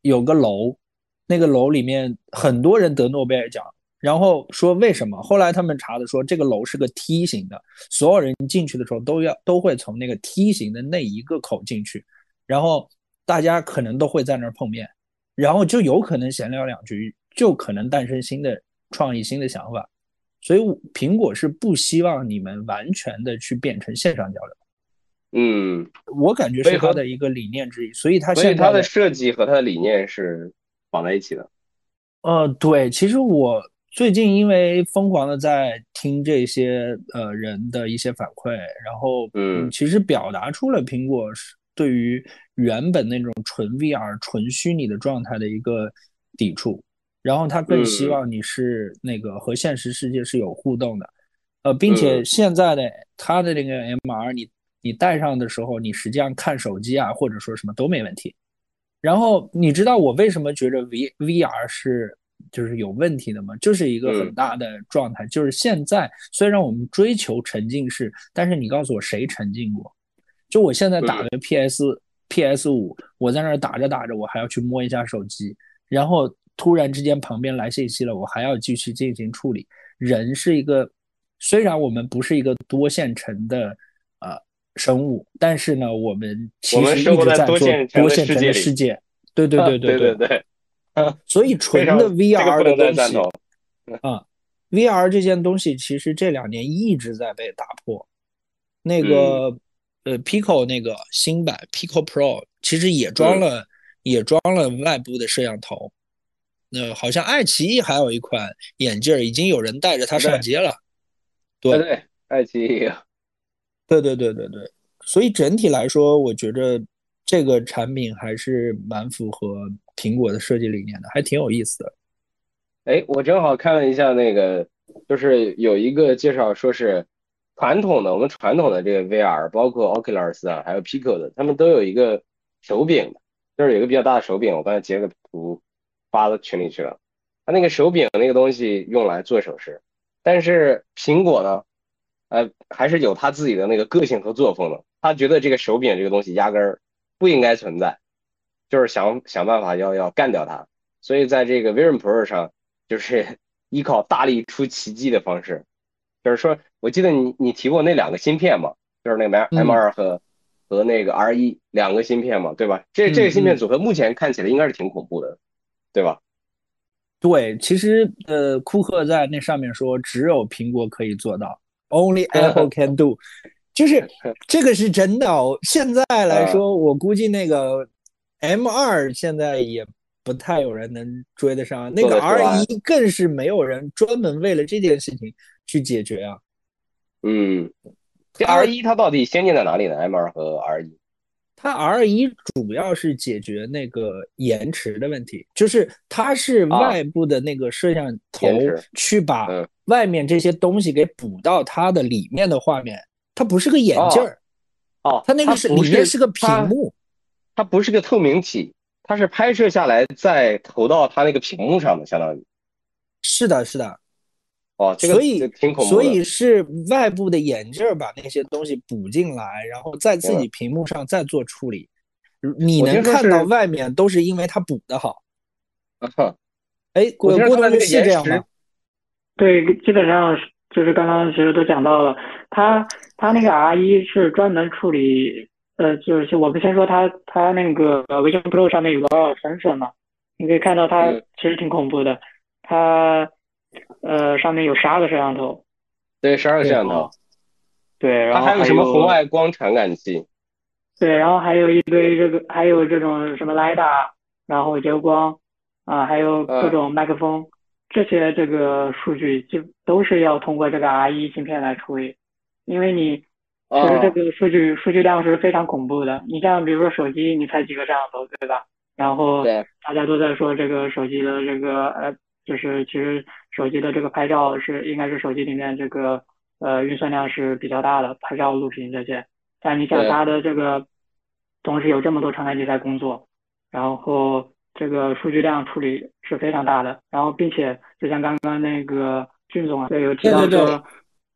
有个楼，那个楼里面很多人得诺贝尔奖，然后说为什么？后来他们查的说，这个楼是个梯形的，所有人进去的时候都要都会从那个梯形的那一个口进去，然后大家可能都会在那儿碰面，然后就有可能闲聊两句，就可能诞生新的创意、新的想法。所以苹果是不希望你们完全的去变成线上交流。嗯，我感觉是他的一个理念之一，所以它所以现在它的设计和他的理念是绑在一起的。呃，对，其实我最近因为疯狂的在听这些呃人的一些反馈，然后嗯其实表达出了苹果是对于原本那种纯 VR、纯虚拟的状态的一个抵触，然后他更希嗯。望你是那个和现实世界是有互动的，呃，并且嗯。现在的它的那个 MR，你你戴上的时候，你实际上看手机啊，或者说什么都没问题。然后你知道我为什么觉得 V VR 是就是有问题的嘛？就是一个很嗯大的状态，就是现在虽然我们追求沉浸式，但是你告诉我谁沉浸过？就我现在打嗯个 PS、PS 五，我在那儿打着打着，我还要去摸一下手机，然后突然之间旁边来信息了，我还要继续进行处理。人是一个，虽然我们不是一个多线程的呃生物，但是呢，我们其实一直在做线程的多线程世界里的世界。对对啊对对对对，<laughs> 所以纯的 VR 的东西。啊，VR 这件东西其实这两年一直在被打破。那嗯个呃，Pico 那个新版 Pico Pro 其实也装了也装了外部的摄像头。那好像爱奇艺还有一款眼镜儿，已经有人戴着它上街了。对对对，爱奇艺。对对对对对，所以整体来说，我觉得这个产品还是蛮符合苹果的设计理念的，还挺有意思的。哎，我正好看了一下那个，就是有一个介绍说是传统的，我们传统的这个 VR，包括 Oculus 啊，还有 Pico 的，他们都有一个手柄，就是有一个比较大的手柄，我刚才截个图发到群里去了。它那个手柄那个东西用来做手势，但是苹果呢，呃，还是有它自己的那个个性和作风的。他觉得这个手柄这个东西压根儿不应该存在，就是想想办法要要干掉它。所以在这个 Vision Pro 上，就是 <laughs> 依靠大力出奇迹的方式，就是说，我记得你你提过那两个芯片嘛，就是那个 M 嗯 M 二和、和那个 R 一两个芯片嘛，对吧？这这个芯片组合目前看起来应该是挺恐怖的，对吧？对，其实呃，库克在那上面说，只有苹果可以做到，Only Apple can do，就是 <laughs> 这个是真的哦。现在来说，我估计那个 M 二现在也不太有人能追得上，那个 R 来一更是没有人专门为了这件事情去解决啊。嗯，这 R 一它到底先进在哪里呢？M 二和 R 一？它 R 一主要是解决那个延迟的问题，就是它是啊外部的那个摄像头去把嗯外面这些东西给补到它的里面的画面，它不是个眼镜儿，哦，它那个是里面是个屏幕，它不是个透明体，它是拍摄下来再投到它那个屏幕上的，相当于。是的，是的，哦，这个所以挺恐怖。所以是外部的眼镜儿把那些东西补进来，然后在自己屏幕上再做处理，你能看到外面都是因为它补的好。啊 <laughs> 哎，郭我听说郭同学它那个延迟是这样吗？对，基本上是就是刚刚其实都讲到了，它它那个 R 一是专门处理，呃，就是我们先说它它那个 Vision Pro 上面有个 sensor 嘛，你可以看到它嗯。其实挺恐怖的，它呃上面有十二个摄像头，对，十二个摄像头，对，然后还有什么红外光传感器？对，然后还有一堆这个，还有这种什么 l i d a，然后激光啊，还有各种麦克风，这些这个数据就都是要通过这个 R 一芯片来处理，因为你其实这个数据数据量是非常恐怖的。你像比如说手机，你才几个摄像头，对吧？然后大家都在说这个手机的这个呃，就是其实手机的这个拍照是应该是手机里面这个呃运算量是比较大的，拍照、录屏这些。但你想它的这个同时有这么多传感器在工作，然后这个数据量处理是非常大的，然后并且就像刚刚那个俊总啊，对有提到说，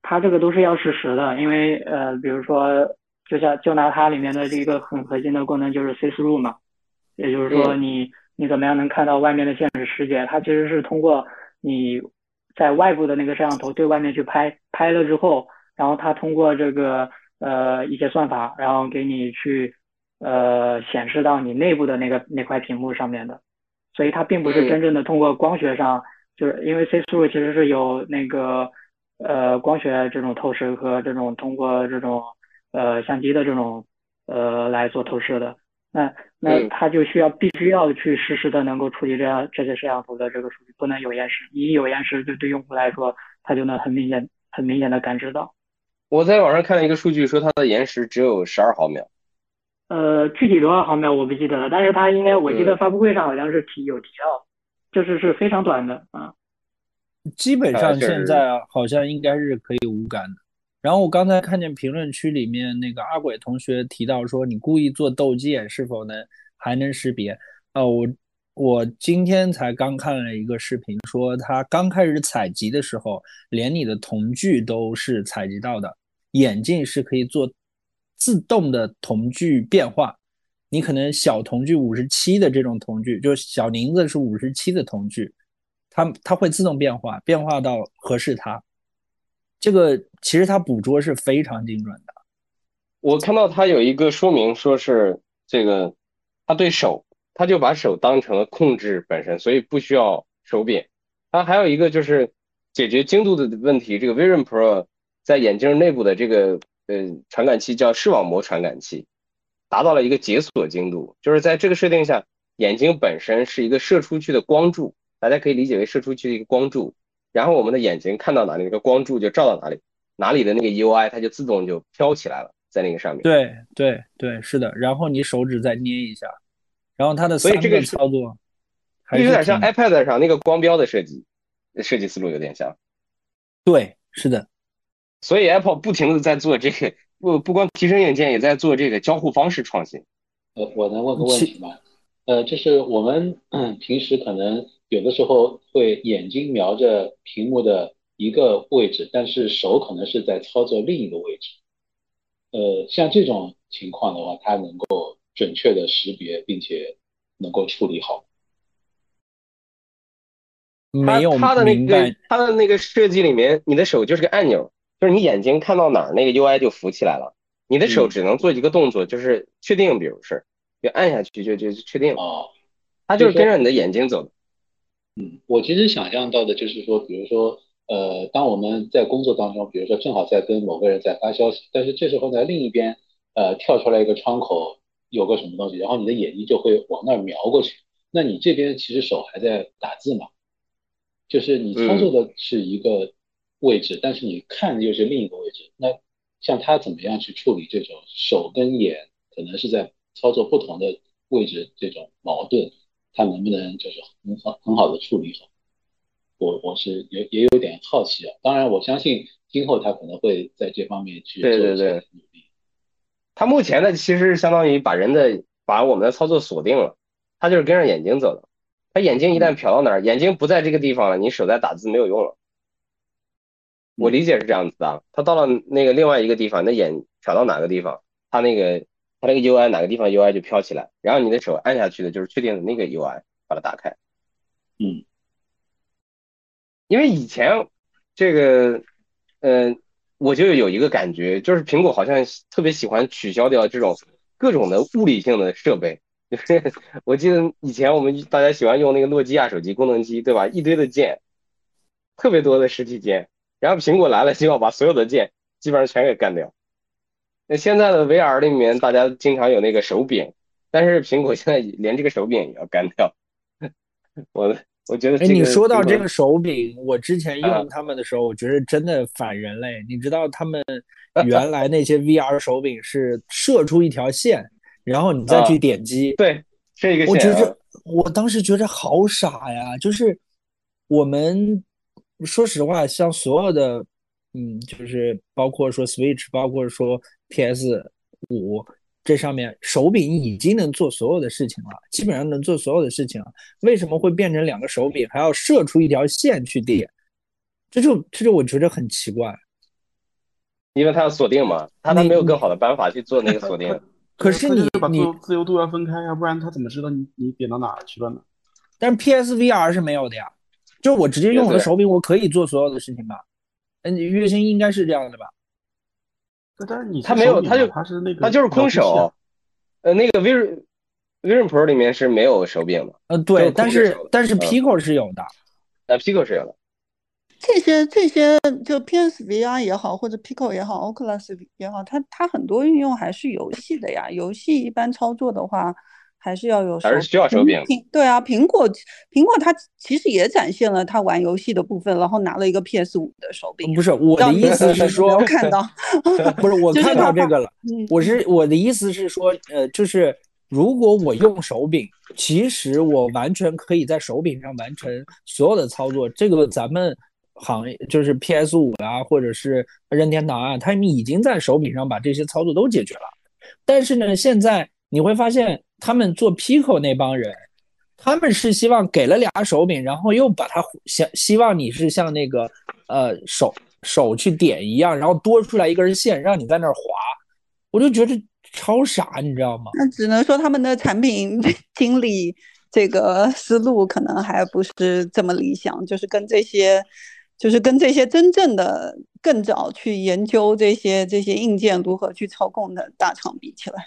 它这个都是要实时的，因为呃，比如说就像就拿它里面的这个很核心的功能就是 see through 嘛，也就是说嗯。你你怎么样能看到外面的现实世界？它其实是通过你在外部的那个摄像头对外面去拍，拍了之后，然后它通过这个呃一些算法，然后给你去呃显示到你内部的那个那块屏幕上面的，所以它并不是嗯真正的通过光学上，就是因为 C through 其实是有那个呃光学这种透视和这种通过这种呃相机的这种呃来做透视的。那那它就需要必须要去实时的能够处理这样这些摄像头的这个数据，不能有延时。一有延时，就对用户来说，他就能很明显很明显的感知到。我在网上看了一个数据，说它的延时只有十二毫秒。呃，具体多少毫秒我不记得了，但是它应该我记得发布会上好像是提有提到，就是是非常短的啊。基本上现在好像应该是可以无感的。然后我刚才看见评论区里面那个阿鬼同学提到说，你故意做斗鸡眼是否能还能识别？啊，我我今天才刚看了一个视频，说他刚开始采集的时候，连你的瞳距都是采集到的，眼镜是可以做自动的瞳距变化。你可能小瞳距五十七的这种瞳距，就是小林子是五十七的瞳距，它它会自动变化，变化到合适它。这个其实它捕捉是非常精准的。我看到它有一个说明，说是这个，它对手，它就把手当成了控制本身，所以不需要手柄。它还有一个就是解决精度的问题。这个 Vision Pro 在眼镜内部的这个呃传感器叫视网膜传感器，达到了一个解锁精度，就是在这个设定下，眼睛本身是一个射出去的光柱，大家可以理解为射出去的一个光柱。然后我们的眼睛看到哪里，那个光柱就照到哪里，哪里的那个 UI 它就自动就飘起来了，在那个上面。对对对，是的。然后你手指再捏一下，然后它的所以这个操作，有点像 iPad 上那个光标的设计，设计思路有点像。对，是的。所以 Apple 不停的在做这个，不不光提升硬件，也在做这个交互方式创新。呃，我能问个问题吗？呃，就是我们 <clears throat> 平时可能。有的时候会眼睛瞄着屏幕的一个位置，但是手可能是在操作另一个位置。呃，像这种情况的话，它能够准确的识别，并且能够处理好。没有它的那个它的那个设计里面，你的手就是个按钮，就是你眼睛看到哪儿，那个 UI 就浮起来了。你的手只能做一个动作，就是确定，比如是就按下去就就确定。哦，它就是跟着你的眼睛走的。嗯，我其实想象到的就是说，比如说，呃，当我们在工作当中，比如说正好在跟某个人在发消息，但是这时候呢，另一边呃跳出来一个窗口，有个什么东西，然后你的眼睛就会往那儿瞄过去，那你这边其实手还在打字嘛，就是你操作的是一个位置，但是你看的又是另一个位置。那像他怎么样去处理这种手跟眼可能是在操作不同的位置这种矛盾？他能不能就是很好很好的处理好？我我是也也有点好奇啊。当然，我相信今后他可能会在这方面去做一些努力。他目前呢，其实是相当于把人的把我们的操作锁定了，他就是跟着眼睛走的。他眼睛一旦瞟到哪儿，眼睛不在这个地方了，你手在打字没有用了。我理解是这样子的。他到了那个另外一个地方，那眼瞟到哪个地方，他那个。他那个 UI 哪个地方 UI 就飘起来，然后你的手按下去的就是确定的那个 UI，把它打开。嗯，因为以前这个，嗯，我就有一个感觉，就是苹果好像特别喜欢取消掉这种各种的物理性的设备。就 <laughs> 是我记得以前我们大家喜欢用那个诺基亚手机功能机，对吧？一堆的键，特别多的实体键，然后苹果来了就要把所有的键基本上全给干掉。那现在的 VR 里面，大家经常有那个手柄，但是苹果现在连这个手柄也要干掉。我我觉得，哎，你说到这个手柄，我之前用他们的时候，我觉得真的反人类。你知道他们 <laughs> 原来那些 VR 手柄是射出一条线，然后你再去点击，对，这个我觉得我当时觉得好傻呀，就是我们说实话，像所有的。嗯，就是包括说 Switch，包括说 PS 五，这上面手柄已经能做所有的事情了，基本上能做所有的事情了。为什么会变成两个手柄，还要射出一条线去点？这就这就我觉得很奇怪。因为它要锁定嘛，它它没有更好的办法去做那个锁定。<laughs> 可是你你自由度要分开呀，不然它怎么知道你你点到哪儿去了呢？但是 PSVR 是没有的呀，就我直接用我的手柄，我可以做所有的事情吧？嗯，月薪应该是这样的吧？但是你他没有，他就他是那个，他就是空手。呃，那个 Vision Vision Pro 里面是没有手柄的。呃，对，但是但是 Pico 是有的。呃，Pico 是有的。这些这些就 PSVR 也好，或者 Pico 也好，Oculus 也好，它它很多运用还是游戏的呀。游戏一般操作的话，还是要有还是需要手柄。对啊，苹果苹果它其实也展现了它玩游戏的部分，然后拿了一个 PS 五的手柄。不是我的意思是说，<laughs> <laughs> <laughs> 我看到，不是我看到这个了。我是我的意思是说，呃，就是如果我用手柄，其实我完全可以在手柄上完成所有的操作。这个咱们。行业就是 PS 五啊，或者是任天堂啊，他们已经在手柄上把这些操作都解决了。但是呢，现在你会发现，他们做 Pico 那帮人，他们是希望给了俩手柄，然后又把它想希望你是像那个呃手手去点一样，然后多出来一根线让你在那儿滑。我就觉得超傻，你知道吗？那只能说他们的产品经理这个思路可能还不是这么理想，就是跟这些。就是跟这些真正的更早去研究这些这些硬件如何去操控的大厂比起来，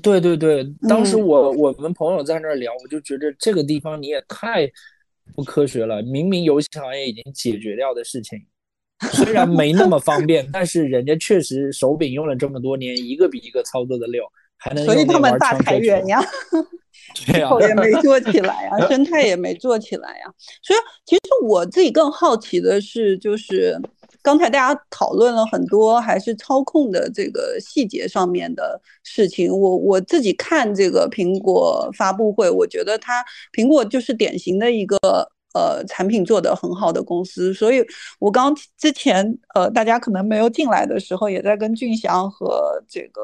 对对对，当时我我们朋友在那儿聊，我就觉得这个地方你也太不科学了。明明游戏行业已经解决掉的事情，虽然没那么方便，<laughs> 但是人家确实手柄用了这么多年，一个比一个操作的溜，还能所以他们大裁员呀。<laughs> 对啊，也没做起来呀，<laughs> 生态也没做起来呀。所以，其实我自己更好奇的是，就是刚才大家讨论了很多，还是操控的这个细节上面的事情。我我自己看这个苹果发布会，我觉得它苹果就是典型的一个呃产品做得很好的公司。所以我刚之前呃大家可能没有进来的时候，也在跟俊祥和这个。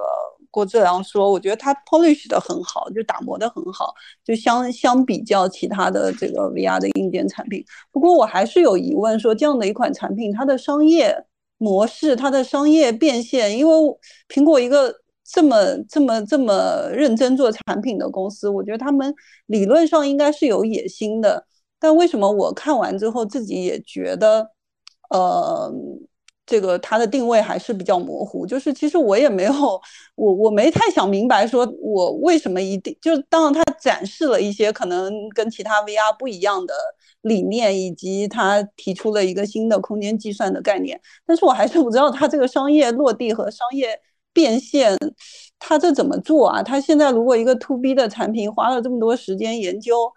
郭志良说：“我觉得它 polish 的很好，就打磨的很好，就相相比较其他的这个 VR 的硬件产品。不过我还是有疑问，说这样的一款产品，它的商业模式、它的商业变现，因为苹果一个这么这么这么认真做产品的公司，我觉得他们理论上应该是有野心的。但为什么我看完之后自己也觉得，呃？”这个它的定位还是比较模糊，就是其实我也没有，我我没太想明白，说我为什么一定就是当然它展示了一些可能跟其他 VR 不一样的理念，以及它提出了一个新的空间计算的概念，但是我还是不知道它这个商业落地和商业变现，它这怎么做啊？它现在如果一个 To B 的产品花了这么多时间研究，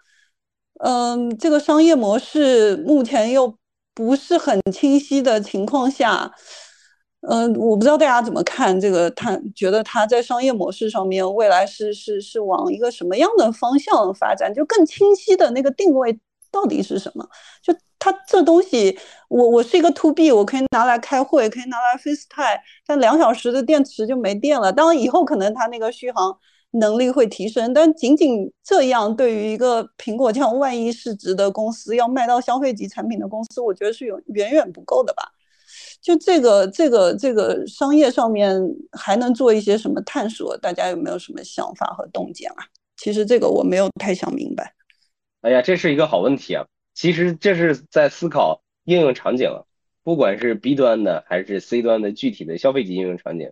嗯，这个商业模式目前又。不是很清晰的情况下，嗯，我不知道大家怎么看这个，他觉得他在商业模式上面未来是是是往一个什么样的方向发展？就更清晰的那个定位到底是什么？就他这东西，我我是一个 to B，我可以拿来开会，可以拿来 FaceTime，但两小时的电池就没电了。当然以后可能它那个续航。能力会提升，但仅仅这样，对于一个苹果这样万亿市值的公司，要卖到消费级产品的公司，我觉得是有远远不够的吧？就这个这个这个商业上面还能做一些什么探索？大家有没有什么想法和洞见啊？其实这个我没有太想明白。哎呀，这是一个好问题啊！其实这是在思考应用场景，不管是 B 端的还是 C 端的具体的消费级应用场景。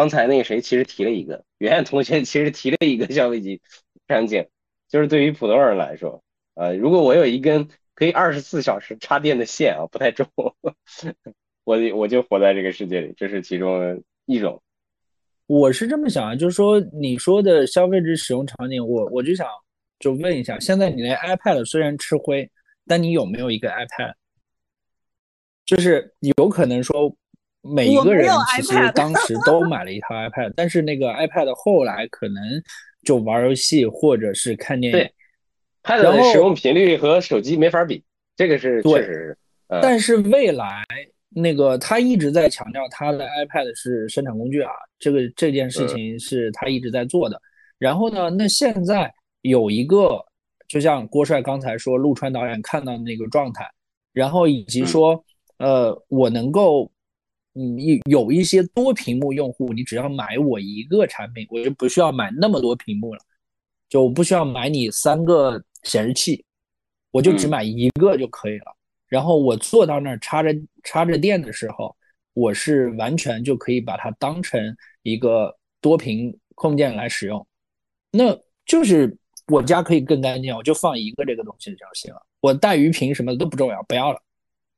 刚才那个谁其实提了一个，圆圆同学其实提了一个消费级场景，就是对于普通人来说，呃，如果我有一根可以二十四小时插电的线啊，不太重，<laughs> 我我就活在这个世界里，这是其中一种。我是这么想啊，就是说你说的消费者使用场景，我我就想就问一下，现在你那 iPad 虽然吃灰，但你有没有一个 iPad？就是有可能说。每一个人其实当时都买了一套 iPad，但是那个 iPad 后来可能就玩游戏或者是看电影。对，Pad 的使用频率和手机没法比，这个是确实。但是未来那个他一直在强调他的 iPad 是生产工具啊，这个这件事情是他一直在做的。然后呢，那现在有一个，就像郭帅刚才说，陆川导演看到的那个状态，然后以及说，呃，我能够。嗯，有有一些多屏幕用户，你只要买我一个产品，我就不需要买那么多屏幕了，就不需要买你三个显示器，我就只买一个就可以了。然后我坐到那儿插着插着电的时候，我是完全就可以把它当成一个多屏控件来使用。那就是我家可以更干净，我就放一个这个东西就行了。我带鱼屏什么的都不重要，不要了。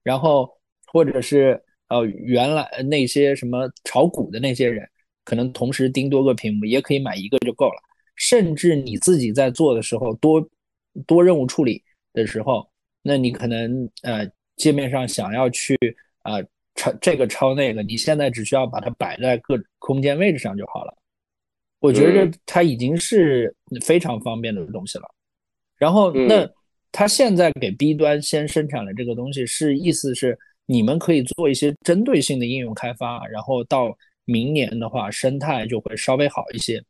然后或者是呃原来那些什么炒股的那些人，可能同时盯多个屏幕，也可以买一个就够了。甚至你自己在做的时候，多多任务处理的时候，那你可能呃界面上想要去啊抄这个抄那个，你现在只需要把它摆在各空间位置上就好了。我觉得它已经是非常方便的东西了。然后那它现在给 B 端先生产了这个东西，是意思是你们可以做一些针对性的应用开发，然后到明年的话，生态就会稍微好一些。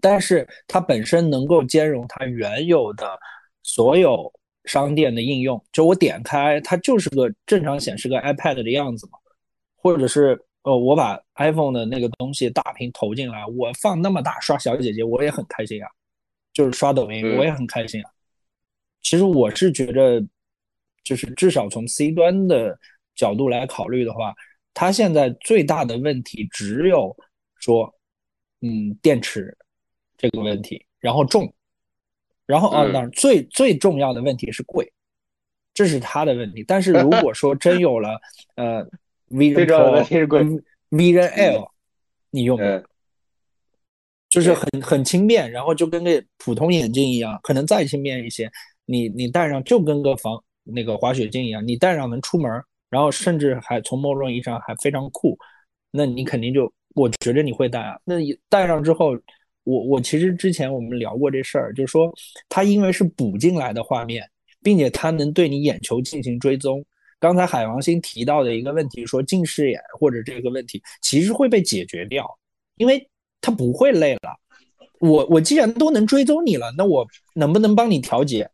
但是它本身能够兼容它原有的所有商店的应用，就我点开它就是个正常显示个 iPad 的样子嘛，或者是呃我把 iPhone 的那个东西大屏投进来，我放那么大刷小姐姐我也很开心啊，就是刷抖音我也很开心啊。其实我是觉得，就是至少从 C 端的角度来考虑的话，它现在最大的问题只有说，嗯，电池。这个问题，然后重，然后啊，当然最最重要的问题是贵，这是它的问题。但是如果说真有了呃，Vision Pro、<laughs> Vision L，你用，就是很很轻便，然后就跟个普通眼镜一样，可能再轻便一些，你你戴上就跟个防那个滑雪镜一样，你戴上能出门，然后甚至还从某种意义上还非常酷，那你肯定就我觉得你会戴啊，那你戴上之后。我我其实之前我们聊过这事儿，就是说它因为是补进来的画面，并且它能对你眼球进行追踪。刚才海王星提到的一个问题，说近视眼或者这个问题，其实会被解决掉，因为它不会累了。我我既然都能追踪你了，那我能不能帮你调节，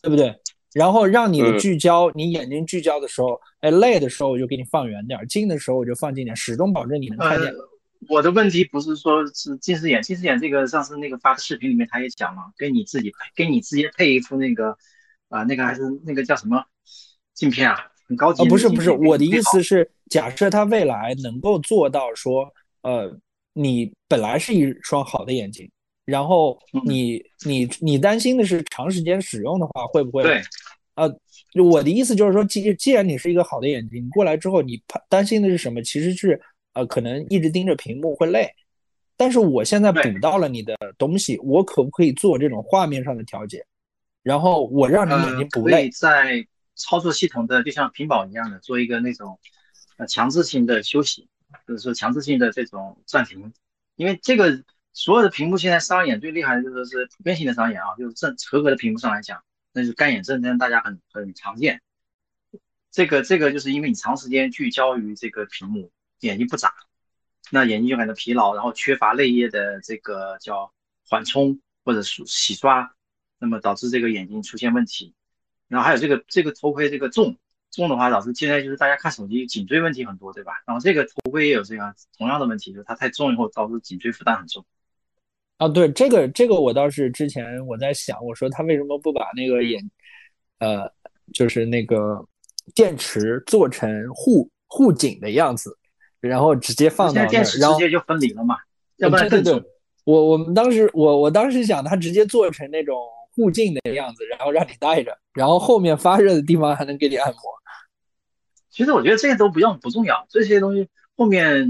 对不对？然后让你的聚焦，你眼睛聚焦的时候，哎累的时候我就给你放远点，近的时候我就放近点，始终保证你能看见。我的问题不是说是近视眼，近视眼这个上次那个发的视频里面他也讲了，给你自己给你直接配一副那个啊，那个还是那个叫什么镜片啊，很高级。不是不是，我的意思是，假设他未来能够做到说，呃，你本来是一双好的眼睛，然后你你你担心的是长时间使用的话会不会？对，呃，我的意思就是说，既既然你是一个好的眼睛，你过来之后，你怕担心的是什么？其实是。呃，可能一直盯着屏幕会累，但是我现在补到了你的东西，我可不可以做这种画面上的调节？然后我让你眼睛不累，在操作系统的就像屏保一样的做一个那种呃强制性的休息，就是说强制性的这种暂停。因为这个所有的屏幕现在伤眼最厉害的就是是普遍性的伤眼啊，就是正合格的屏幕上来讲，那是干眼症，大家很很常见。这个这个就是因为你长时间聚焦于这个屏幕。眼睛不眨，那眼睛就感到疲劳，然后缺乏泪液的这个叫缓冲或者洗洗刷，那么导致这个眼睛出现问题。然后还有这个这个头盔这个重重的话，导致现在就是大家看手机颈椎问题很多，对吧？然后这个头盔也有这样同样的问题，就是它太重以后导致颈椎负担很重。啊，对这个这个我倒是之前我在想，我说他为什么不把那个眼呃就是那个电池做成护护颈的样子？然后直接放到那儿，然后直接就分离了嘛，要不然更重。我我们当时我我当时想，它直接做成那种护颈的样子，然后让你戴着，然后后面发热的地方还能给你按摩。其实我觉得这些都不用不重要，这些东西后面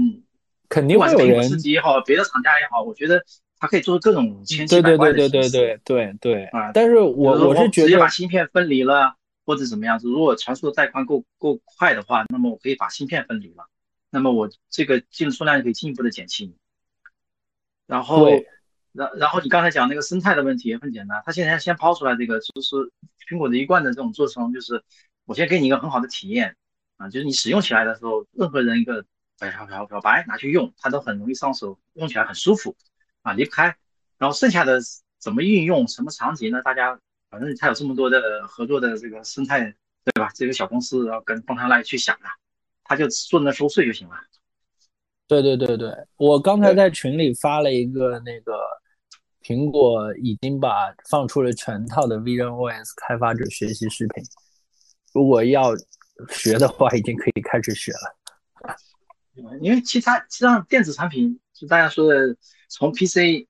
肯定会有人自己也好，别的厂家也好，我觉得它可以做出各种千奇百怪的对对对对对对对啊！但是我我是觉得直接把芯片分离了或者怎么样子，如果传输的带宽够够快的话，那么我可以把芯片分离了。那么我这个进数量就可以进一步的减轻，然后，然然后你刚才讲那个生态的问题也很简单，他现在先抛出来这个就是苹果的一贯的这种做成，就是我先给你一个很好的体验啊，就是你使用起来的时候，任何人一个漂漂漂白拿去用，它都很容易上手，用起来很舒服啊，离不开。然后剩下的怎么运用，什么场景呢？大家反正它有这么多的合作的这个生态，对吧？这个小公司然后跟方太来去想啊。他就做那收税就行了。对对对对，我刚才在群里发了一个那个苹果已经把放出了全套的 Vision OS 开发者学习视频，如果要学的话，已经可以开始学了。因为其他其他电子产品，就大家说的，从 PC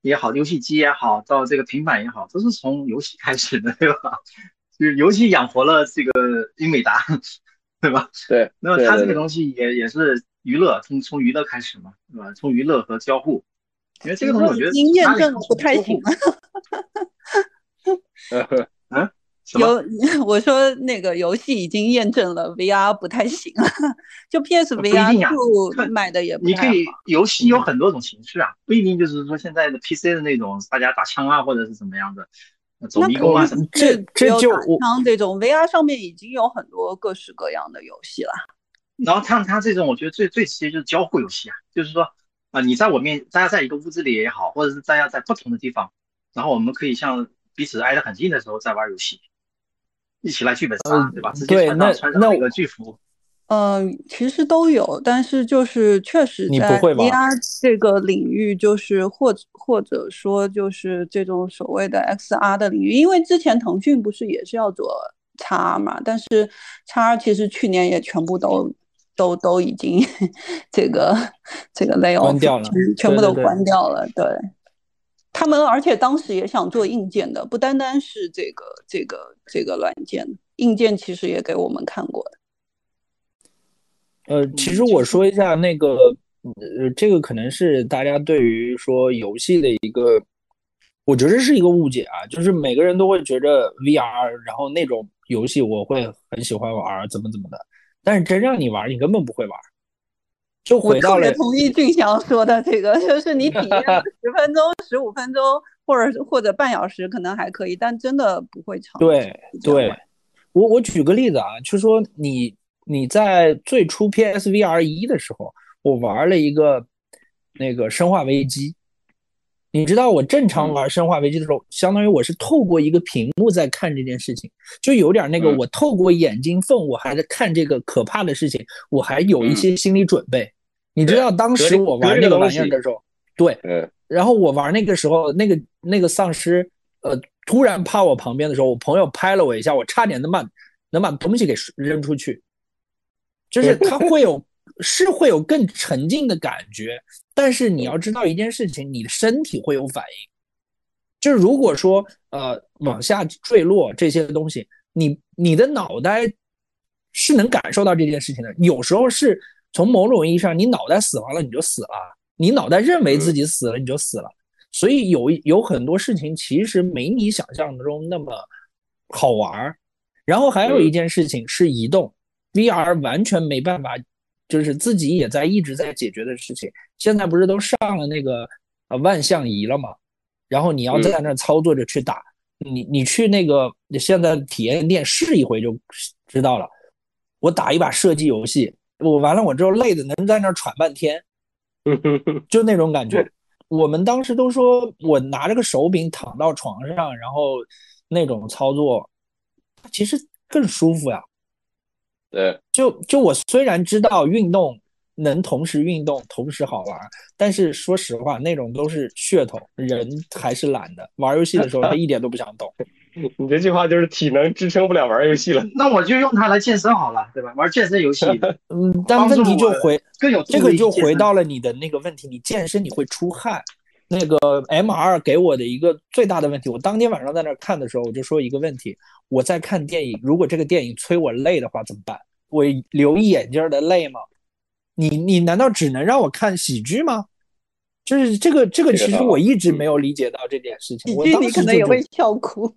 也好，游戏机也好，到这个平板也好，都是从游戏开始的，对吧？<laughs> 就是游戏养活了这个英伟达，<laughs> 对吧？对。那么它这个东西也也是娱乐，从从娱乐开始嘛，对吧？从娱乐和交互，因为这个东西我觉得已经验证了不太行 <laughs> 有 <laughs> 我说那个游戏已经验证了 VR 不太行了，就 PSVR two 卖的也不你可以游戏有很多种形式啊，不一定就是说现在的 PC 的那种大家打枪啊，或者是怎么样的。走迷宫啊什么？这这就枪这种 VR 上面已经有很多各式各样的游戏了。<laughs> 然后像它这种我觉得最最直接就是交互游戏啊，就是说啊，你在我面，大家在一个屋子里也好，或者是大家在不同的地方，然后我们可以像彼此挨得很近的时候在玩游戏，一起来剧本杀，对吧？直接穿上穿上那个剧服。嗯，其实都有，但是就是确实在 VR 这个领域，就是或或者说就是这种所谓的 XR 的领域，因为之前腾讯不是也是要做 XR 嘛，但是 XR 其实去年也全部都都都已经 <laughs> 这个这个 lay off 掉了，全部都关掉了。对，他们而且当时也想做硬件的，不单单是这个这个这个软件，硬件其实也给我们看过的。呃，其实我说一下那个，呃，这个可能是大家对于说游戏的一个，我觉得是一个误解啊，就是每个人都会觉着 VR，然后那种游戏我会很喜欢玩，怎么怎么的，但是真让你玩，你根本不会玩。就回到了。同意俊祥说的这个，就是你体验 <laughs> 十分钟、十五分钟，或者或者半小时可能还可以，但真的不会长。对对，我我举个例子啊，就说你。你在最初 PSVR 一的时候，我玩了一个那个《生化危机》。你知道，我正常玩《生化危机》的时候，相当于我是透过一个屏幕在看这件事情，就有点那个我透过眼睛缝，我还在看这个可怕的事情，我还有一些心理准备。你知道，当时我玩那个玩意儿的时候，对，然后我玩那个时候，那个那个丧尸，呃，突然趴我旁边的时候，我朋友拍了我一下，我差点能把能把东西给扔出去。就是它 <laughs> 会有，是会有更沉浸的感觉，但是你要知道一件事情，你的身体会有反应。就是如果说呃往下坠落这些东西，你你的脑袋是能感受到这件事情的。有时候是从某种意义上，你脑袋死亡了你就死了，你脑袋认为自己死了你就死了。所以有有很多事情其实没你想象中那么好玩儿。然后还有一件事情是移动。VR 完全没办法，就是自己也在一直在解决的事情。现在不是都上了那个呃万象仪了吗？然后你要在那操作着去打，你你去那个现在体验店试一回就知道了。我打一把射击游戏，我完了我之后累的能在那喘半天，<laughs> 就那种感觉。我们当时都说我拿着个手柄躺到床上，然后那种操作，其实更舒服呀。对，就就我虽然知道运动能同时运动同时好玩，但是说实话，那种都是噱头，人还是懒的。玩游戏的时候，他一点都不想动。<laughs> 你这句话就是体能支撑不了玩游戏了。那我就用它来健身好了，对吧？玩健身游戏，<laughs> 嗯，但问题就回更有这个就回到了你的那个问题，你健身你会出汗。那个 M R 给我的一个最大的问题，我当天晚上在那看的时候，我就说一个问题：我在看电影，如果这个电影催我累的话怎么办？我留一眼镜的累吗？你你难道只能让我看喜剧吗？就是这个这个，其实我一直没有理解到这件事情。喜剧你可能也会笑哭，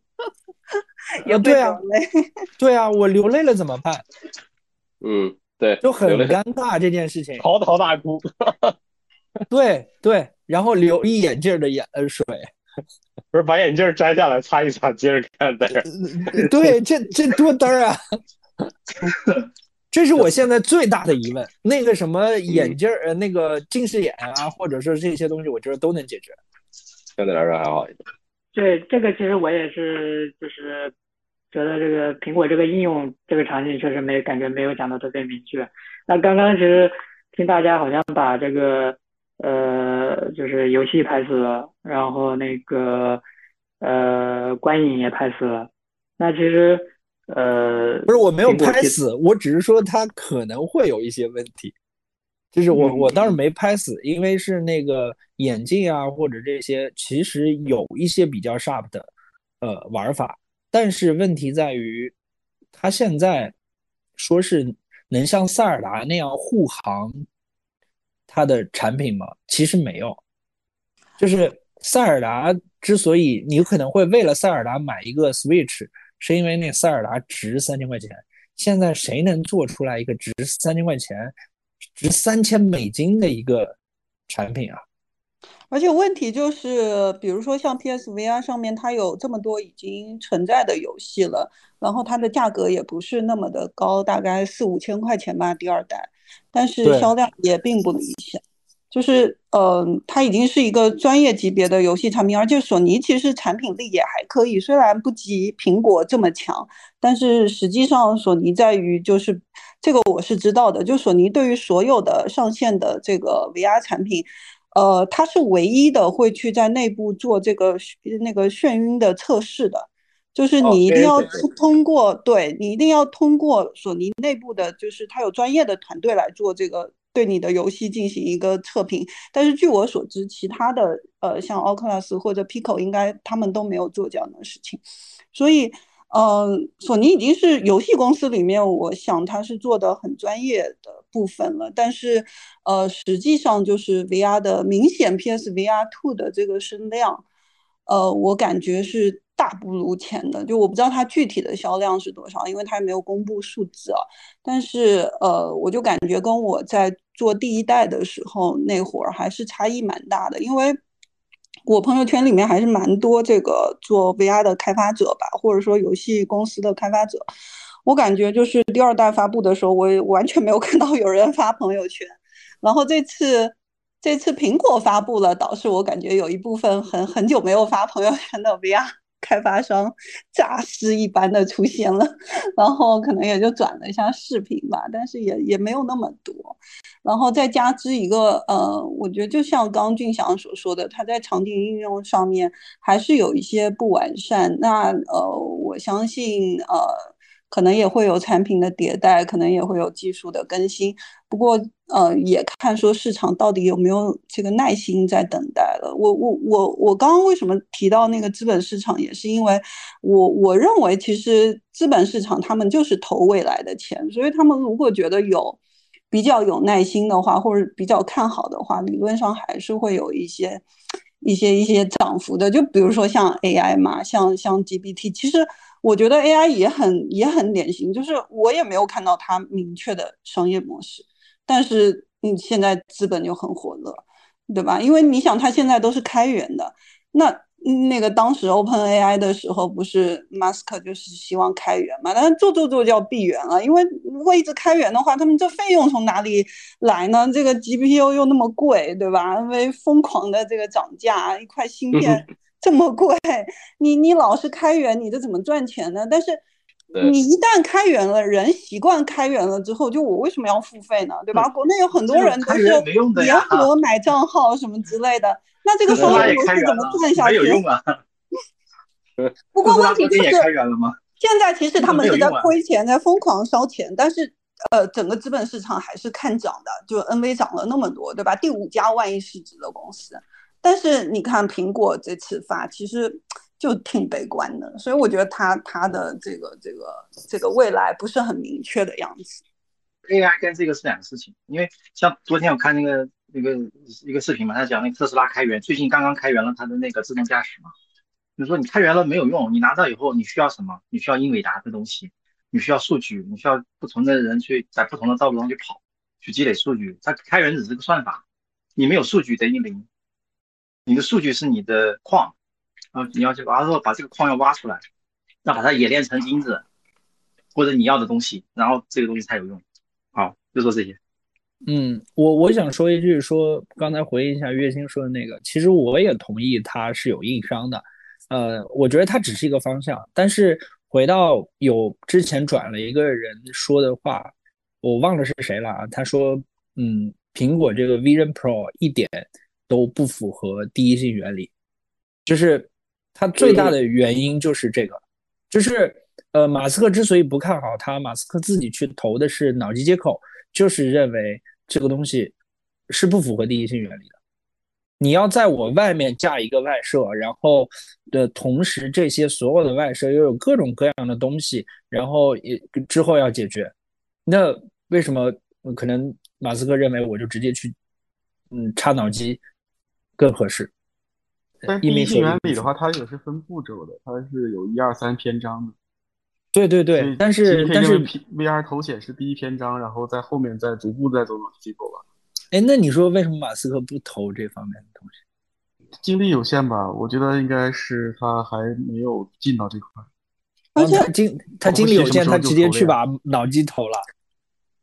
<laughs> 也对啊，<laughs> 对啊，我流泪了怎么办？嗯，对，就很尴尬这件事情，嚎啕大哭。<laughs> 对对。然后流一眼镜的眼呃水，不是把眼镜摘下来擦一擦，接着看的。对，这这多嘚儿啊！这是我现在最大的疑问。那个什么眼镜呃，那个近视眼啊，或者说这些东西，我觉得都能解决。相对来说还好一点。对，这个其实我也是，就是觉得这个苹果这个应用这个场景确实没感觉没有讲的特别明确。那刚刚其实听大家好像把这个。呃，就是游戏拍死了，然后那个呃，观影也拍死了。那其实呃，不是我没有拍死，我只是说它可能会有一些问题。就是我我倒是没拍死，因为是那个眼镜啊或者这些，其实有一些比较 sharp 的呃玩法，但是问题在于，他现在说是能像塞尔达那样护航它的产品吗？其实没有，就是塞尔达之所以你可能会为了塞尔达买一个 Switch，是因为那塞尔达值三千块钱。现在谁能做出来一个值三千块钱、值三千美金的一个产品啊？而且问题就是，比如说像 PSVR 上面，它有这么多已经存在的游戏了，然后它的价格也不是那么的高，大概四五千块钱吧，第二代，但是销量也并不理想。就是，嗯，它已经是一个专业级别的游戏产品，而且索尼其实产品力也还可以，虽然不及苹果这么强，但是实际上索尼在于就是这个我是知道的，就索尼对于所有的上线的这个 VR 产品，呃，它是唯一的会去在内部做这个那个眩晕的测试的，就是你一定要通过，对你一定要通过索尼内部的，就是它有专业的团队来做这个。对你的游戏进行一个测评，但是据我所知，其他的呃像 Oculus 或者 Pico 应该他们都没有做这样的事情，所以呃，索尼已经是游戏公司里面，我想它是做的很专业的部分了，但是呃，实际上就是 VR 的明显 PSVR Two 的这个声量，呃，我感觉是。大不如前的，就我不知道它具体的销量是多少，因为它也没有公布数字啊。但是呃，我就感觉跟我在做第一代的时候那会儿还是差异蛮大的，因为我朋友圈里面还是蛮多这个做 VR 的开发者吧，或者说游戏公司的开发者。我感觉就是第二代发布的时候，我完全没有看到有人发朋友圈。然后这次这次苹果发布了，导致我感觉有一部分很很久没有发朋友圈的 VR。开发商 <laughs> 诈尸一般的出现了，然后可能也就转了一下视频吧，但是也也没有那么多。然后再加之一个，呃，我觉得就像刚俊祥所说的，他在场景应用上面还是有一些不完善。那呃，我相信呃。可能也会有产品的迭代，可能也会有技术的更新。不过，呃，也看说市场到底有没有这个耐心在等待了。我我我我刚刚为什么提到那个资本市场，也是因为我我认为其实资本市场他们就是投未来的钱，所以他们如果觉得有比较有耐心的话，或者比较看好的话，理论上还是会有一些一些一些涨幅的。就比如说像 AI 嘛，像像 GPT，其实。我觉得 AI 也很也很典型，就是我也没有看到它明确的商业模式，但是嗯，现在资本就很火热，对吧？因为你想，它现在都是开源的，那那个当时 OpenAI 的时候，不是 Musk 就是希望开源嘛？但是做做做就要闭源了，因为如果一直开源的话，他们这费用从哪里来呢？这个 GPU 又那么贵，对吧？因为疯狂的这个涨价，一块芯片。<laughs> 这么贵，你你老是开源，你这怎么赚钱呢？但是你一旦开源了，人习惯开源了之后，就我为什么要付费呢？对吧？国内有很多人都是联合买账号什么之类的，那这个商业模式怎么赚下去？没有用啊。<laughs> 不过问题就是，现在其实他们是在亏钱，在疯狂烧钱，但是呃，整个资本市场还是看涨的，就 NV 涨了那么多，对吧？第五家万亿市值的公司。但是你看苹果这次发，其实就挺悲观的，所以我觉得它它的这个这个这个未来不是很明确的样子。AI 跟这个是两个事情，因为像昨天我看那个那个一个视频嘛，他讲那个特斯拉开源，最近刚刚开源了它的那个自动驾驶嘛。就说你开源了没有用，你拿到以后你需要什么？你需要英伟达的东西，你需要数据，你需要不同的人去在不同的道路上去跑，去积累数据。它开源只是个算法，你没有数据等于零。你的数据是你的矿，啊，你要去把说把这个矿要挖出来，要把它冶炼成金子，或者你要的东西，然后这个东西才有用。好，就说这些。嗯，我我想说一句，说刚才回应一下月星说的那个，其实我也同意它是有硬伤的。呃，我觉得它只是一个方向，但是回到有之前转了一个人说的话，我忘了是谁了啊？他说，嗯，苹果这个 Vision Pro 一点。都不符合第一性原理，就是它最大的。原因就是这个，就是呃，马斯克之所以不看好它，马斯克自己去投的是脑机接口，就是认为这个东西是不符合第一性原理的。你要在我外面架一个外设，然后的同时这些所有的外设又有各种各样的东西，然后也之后要解决，那为什么可能马斯克认为我就直接去嗯插脑机更合适？但第一性原理的话，它也是分步骤的，它是有一二三篇章的。对对对，但是但是 VR 头显是第一篇章，然后在后面再逐步再走脑机构吧。哎，那你说为什么马斯克不投这方面的东西？精力有限吧，我觉得应该是他还没有进到这块。而且精他精力有限，他直接去把脑机投了。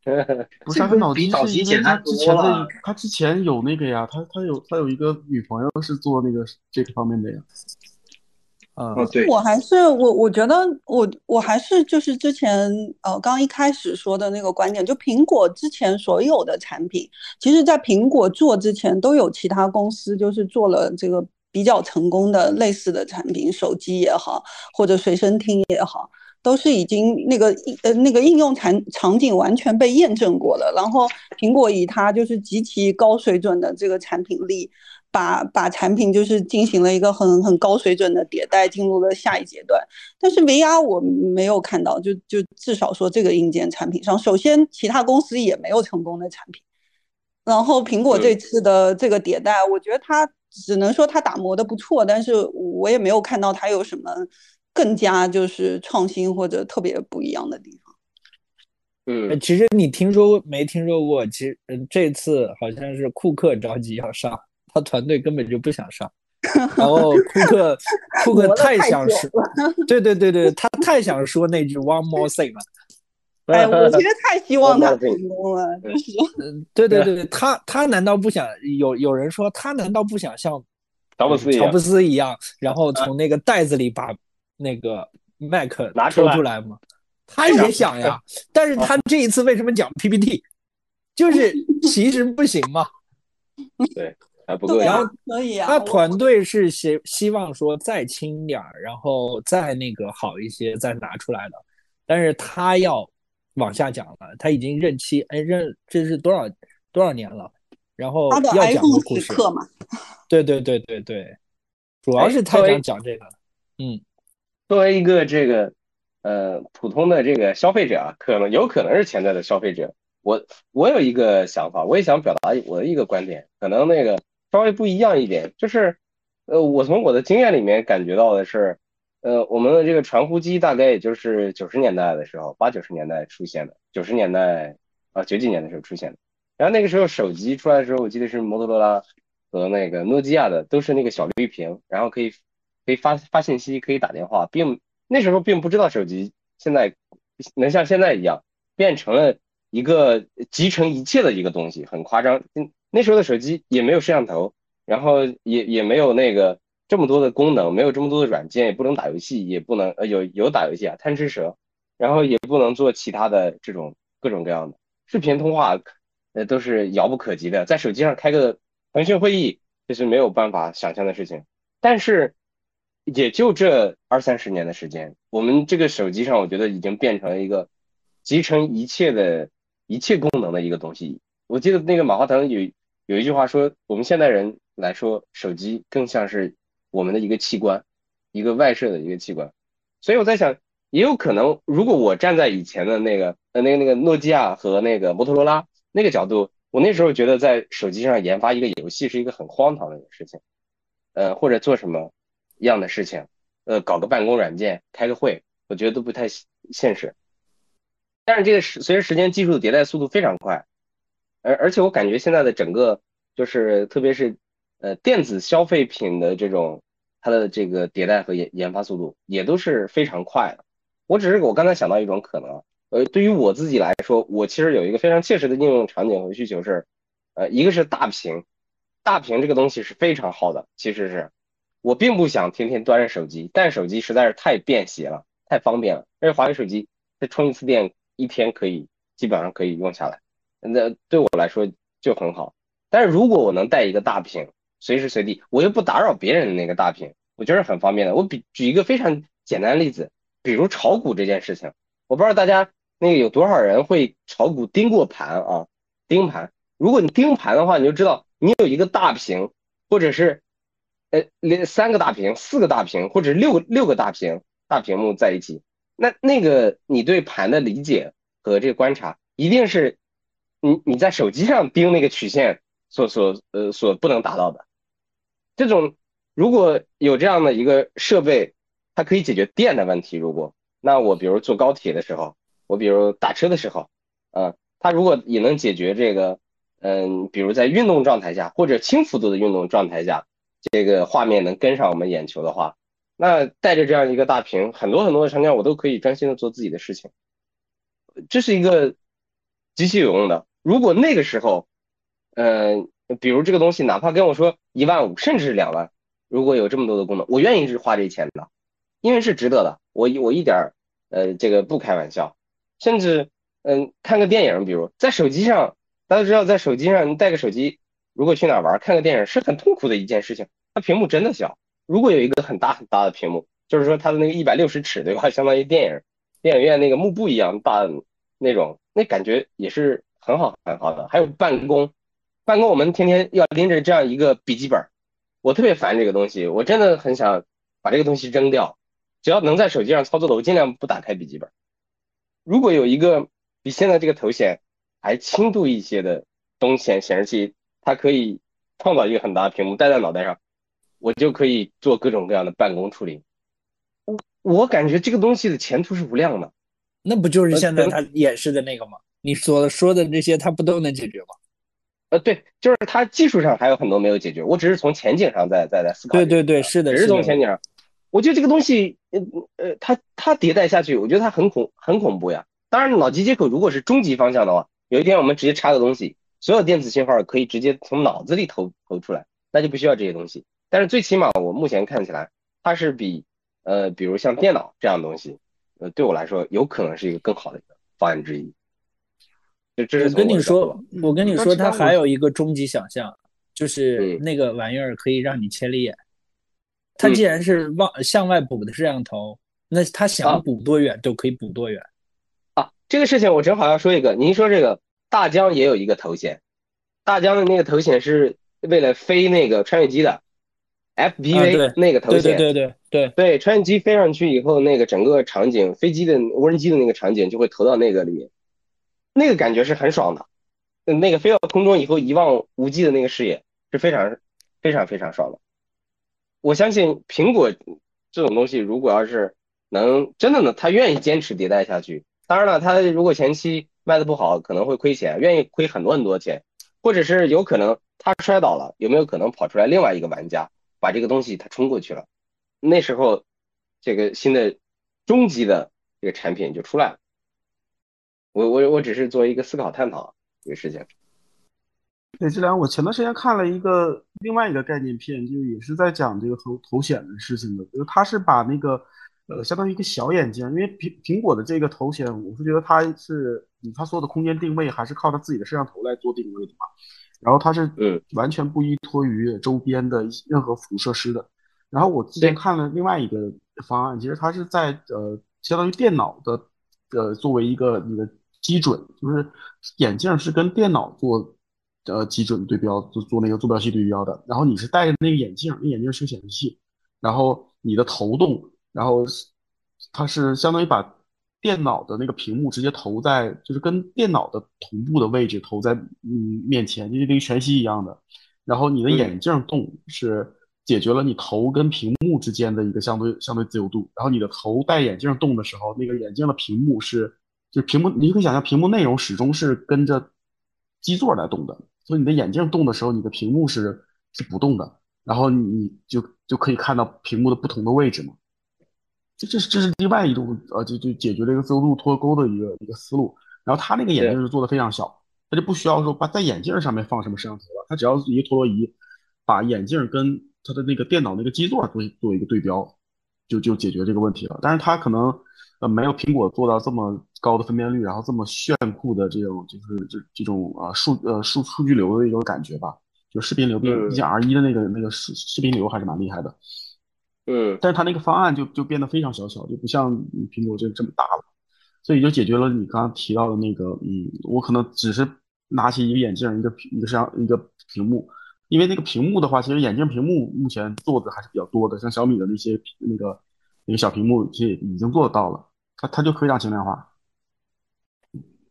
<laughs> 不是他脑筋是因为他之前的他之前有那个呀，他他有他有一个女朋友是做那个这个方面的呀。啊，对，我还是我我觉得我我还是就是之前呃刚一开始说的那个观点，就苹果之前所有的产品，其实在苹果做之前都有其他公司就是做了这个比较成功的类似的产品，手机也好或者随身听也好，都是已经那个呃那个应用场场景完全被验证过了，然后苹果以它就是极其高水准的这个产品力。把把产品就是进行了一个很很高水准的迭代，进入了下一阶段。但是 VR 我没有看到，就就至少说这个硬件产品上，首先其他公司也没有成功的产品。然后苹果这次的这个迭代，我觉得它只能说它打磨的不错，但是我也没有看到它有什么更加就是创新或者特别不一样的地方。嗯，其实你听说没听说过？其实嗯，这次好像是库克着急要上。他团队根本就不想上，<laughs> 然后库克库克太想说，对对对对，他太想说那句 one more thing 了。哎，我其实 <laughs> 太希望他成功了，就是，嗯，对对对，他他难道不想有有人说他难道不想像乔布斯乔布斯一样，然后从那个袋子里把那个 Mac 拿出来吗？他也想呀，但是他这一次为什么讲 PPT？<laughs> 就是其实不行嘛。<laughs> 对。还不够，然后可以啊。他团队是希希望说再轻点儿，然后再那个好一些，再拿出来的。但是他要往下讲了，他已经任期哎任这是多少多少年了？然后要讲的故事嘛？对对对对对，主要是他想讲这个。嗯，作为一个这个呃普通的这个消费者啊，可能有可能是潜在的消费者，我我有一个想法，我也想表达我的一个观点，可能那个。稍微不一样一点，就是，呃，我从我的经验里面感觉到的是，呃，我们的这个传呼机大概也就是九十年代的时候，八九十年代出现的，九十年代啊九几年的时候出现的。然后那个时候手机出来的时候，我记得是摩托罗拉和那个诺基亚的，都是那个小绿屏，然后可以可以发发信息，可以打电话，并那时候并不知道手机现在能像现在一样变成了一个集成一切的一个东西，很夸张。嗯。那时候的手机也没有摄像头，然后也也没有那个这么多的功能，没有这么多的软件，也不能打游戏，也不能呃有有打游戏啊贪吃蛇，然后也不能做其他的这种各种各样的视频通话，呃都是遥不可及的，在手机上开个腾讯会议这是没有办法想象的事情。但是也就这二三十年的时间，我们这个手机上我觉得已经变成了一个集成一切的一切功能的一个东西。我记得那个马化腾有。有一句话说，我们现代人来说，手机更像是我们的一个器官，一个外设的一个器官。所以我在想，也有可能，如果我站在以前的那个呃那个那个诺基亚和那个摩托罗拉那个角度，我那时候觉得在手机上研发一个游戏是一个很荒唐的事情，呃，或者做什么一样的事情，呃，搞个办公软件，开个会，我觉得都不太现实。但是这个时随着时间技术的迭代速度非常快。而而且我感觉现在的整个就是特别是呃电子消费品的这种它的这个迭代和研研发速度也都是非常快的。我只是我刚才想到一种可能，呃，对于我自己来说，我其实有一个非常切实的应用场景和需求是，呃，一个是大屏，大屏这个东西是非常好的。其实是我并不想天天端着手机，但手机实在是太便携了，太方便了。而且华为手机再充一次电，一天可以基本上可以用下来。那对我来说就很好，但是如果我能带一个大屏，随时随地，我又不打扰别人的那个大屏，我觉得很方便的。我比举一个非常简单的例子，比如炒股这件事情，我不知道大家那个有多少人会炒股盯过盘啊？盯盘，如果你盯盘的话，你就知道你有一个大屏，或者是呃连三个大屏、四个大屏或者六六个大屏大屏幕在一起，那那个你对盘的理解和这个观察，一定是你你在手机上盯那个曲线所所呃所不能达到的。这种如果有这样的一个设备，它可以解决电的问题。如果那我比如坐高铁的时候，我比如打车的时候，啊，它如果也能解决这个，嗯，比如在运动状态下或者轻幅度的运动状态下，这个画面能跟上我们眼球的话，那带着这样一个大屏，很多很多的场景我都可以专心的做自己的事情。这是一个极其有用的。如果那个时候，嗯。比如这个东西，哪怕跟我说一万五，甚至是两万，如果有这么多的功能，我愿意是花这钱的，因为是值得的。我我一点儿呃这个不开玩笑，甚至嗯看个电影，比如在手机上，大家知道在手机上你带个手机，如果去哪玩看个电影是很痛苦的一件事情，它屏幕真的小。如果有一个很大很大的屏幕，就是说它的那个一百六十尺对吧，<laughs> 相当于电影电影院那个幕布一样大那种，那感觉也是很好很好的。还有办公。办公，我们天天要拎着这样一个笔记本，我特别烦这个东西，我真的很想把这个东西扔掉。只要能在手机上操作的，我尽量不打开笔记本。如果有一个比现在这个头显还轻度一些的东显显示器，它可以创造一个很大的屏幕戴在脑袋上，我就可以做各种各样的办公处理。我我感觉这个东西的前途是无量的。那不就是现在他演示的那个吗？你所说的这些，他不都能解决吗？呃，对，就是它技术上还有很多没有解决，我只是从前景上在在在思考。对对对，是的，只是从前景上，我觉得这个东西，呃呃，它它迭代下去，我觉得它很恐很恐怖呀。当然，脑机接口如果是终极方向的话，有一天我们直接插个东西，所有电子信号可以直接从脑子里投投出来，那就不需要这些东西。但是最起码我目前看起来，它是比呃，比如像电脑这样东西，呃，对我来说有可能是一个更好的一个方案之一。这这是我跟你说，我跟你说，它还有一个终极想象，就是那个玩意儿可以让你千里眼。它既然是往向外补的摄像头，那它想补多远就可以补多远。啊，这个事情我正好要说一个。您说这个大疆也有一个头衔，大疆的那个头衔是为了飞那个穿越机的，FPV 那个头衔。对对对对对，穿越机飞上去以后，那个整个场景，飞机的无人机的那个场景就会投到那个里面。那个感觉是很爽的，那个飞到空中以后一望无际的那个视野是非常非常非常爽的。我相信苹果这种东西，如果要是能真的能，他愿意坚持迭代下去。当然了，他如果前期卖的不好，可能会亏钱，愿意亏很多很多钱，或者是有可能他摔倒了，有没有可能跑出来另外一个玩家把这个东西他冲过去了？那时候这个新的终极的这个产品就出来了。我我我只是作为一个思考探讨这个事情。对，这两我前段时间看了一个另外一个概念片，就也是在讲这个头头显的事情的。就是他是把那个呃，相当于一个小眼镜，因为苹苹果的这个头显，我是觉得它是它所有的空间定位还是靠它自己的摄像头来做定位的嘛。然后它是嗯完全不依托于周边的任何辅助设施的。然后我之前看了另外一个方案，其实它是在呃相当于电脑的呃作为一个你的。基准就是眼镜是跟电脑做呃基准对标，做做那个坐标系对标的。然后你是戴着那个眼镜，那眼镜是个显示器，然后你的头动，然后它是相当于把电脑的那个屏幕直接投在，就是跟电脑的同步的位置投在嗯面前，就跟个全息一样的。然后你的眼镜动是解决了你头跟屏幕之间的一个相对相对自由度。然后你的头戴眼镜动的时候，那个眼镜的屏幕是。就屏幕，你可以想象，屏幕内容始终是跟着基座来动的，所以你的眼镜动的时候，你的屏幕是是不动的，然后你就就可以看到屏幕的不同的位置嘛。这这是这是另外一种呃，就就解决了一个自由度脱钩的一个一个思路。然后它那个眼镜是做的非常小，它就不需要说把在眼镜上面放什么摄像头了，它只要一个陀螺仪把眼镜跟它的那个电脑那个基座做做一个对标，就就解决这个问题了。但是它可能。呃，没有苹果做到这么高的分辨率，然后这么炫酷的这种，就是这这种啊数呃数数据流的一种感觉吧，就视频流，毕竟 R 一的那个那个视视频流还是蛮厉害的。嗯，但是它那个方案就就变得非常小小，就不像苹果这这么大了，所以就解决了你刚刚提到的那个，嗯，我可能只是拿起一个眼镜，一个一个像一个屏幕，因为那个屏幕的话，其实眼镜屏幕目前做的还是比较多的，像小米的那些那个那个小屏幕，其实已经做得到了，它它就非常轻量化。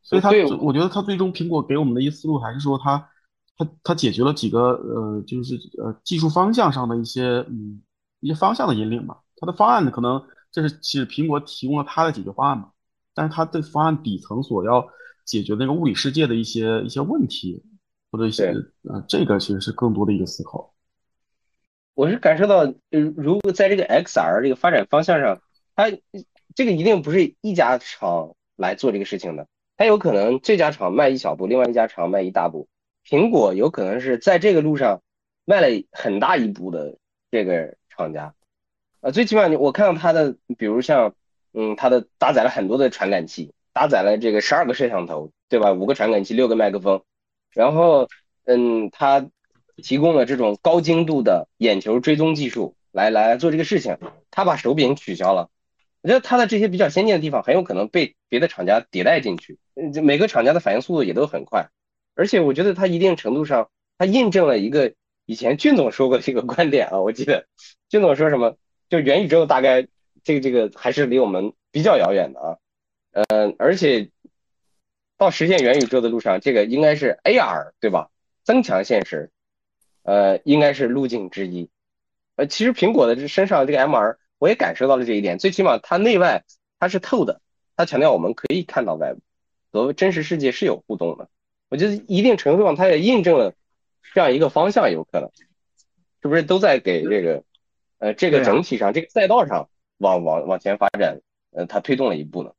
所以它，我觉得它最终苹果给我们的一思路还是说它它它解决了几个呃就是呃技术方向上的一些嗯一些方向的引领嘛。它的方案呢，可能这是其实苹果提供了它的解决方案嘛，但是它的方案底层所要解决那个物理世界的一些一些问题。或者一些呃，这个其实是更多的一个思考。我是感受到，嗯，如果在这个 XR 这个发展方向上，它这个一定不是一家厂来做这个事情的，它有可能这家厂迈一小步，另外一家厂迈一大步。苹果有可能是在这个路上迈了很大一步的这个厂家。啊，最起码你我看到它的，比如像，嗯，它的搭载了很多的传感器，搭载了这个十二个摄像头，对吧？五个传感器，六个麦克风。然后，嗯，它提供了这种高精度的眼球追踪技术来来做这个事情。它把手柄取消了，我觉得它的这些比较先进的地方很有可能被别的厂家迭代进去。嗯，每个厂家的反应速度也都很快，而且我觉得它一定程度上，它印证了一个以前俊总说过这个观点啊。我记得俊总说什么，就元宇宙大概这个这个还是离我们比较遥远的啊。嗯，而且。到实现元宇宙的路上，这个应该是 AR 对吧？增强现实，呃，应该是路径之一。呃，其实苹果的这身上这个 MR，我也感受到了这一点。最起码它内外它是透的，它强调我们可以看到外部和真实世界是有互动的。我觉得一定程度上它也印证了这样一个方向，有可能是不是都在给这个呃这个整体上这个赛道上往往往前发展，呃，它推动了一步呢？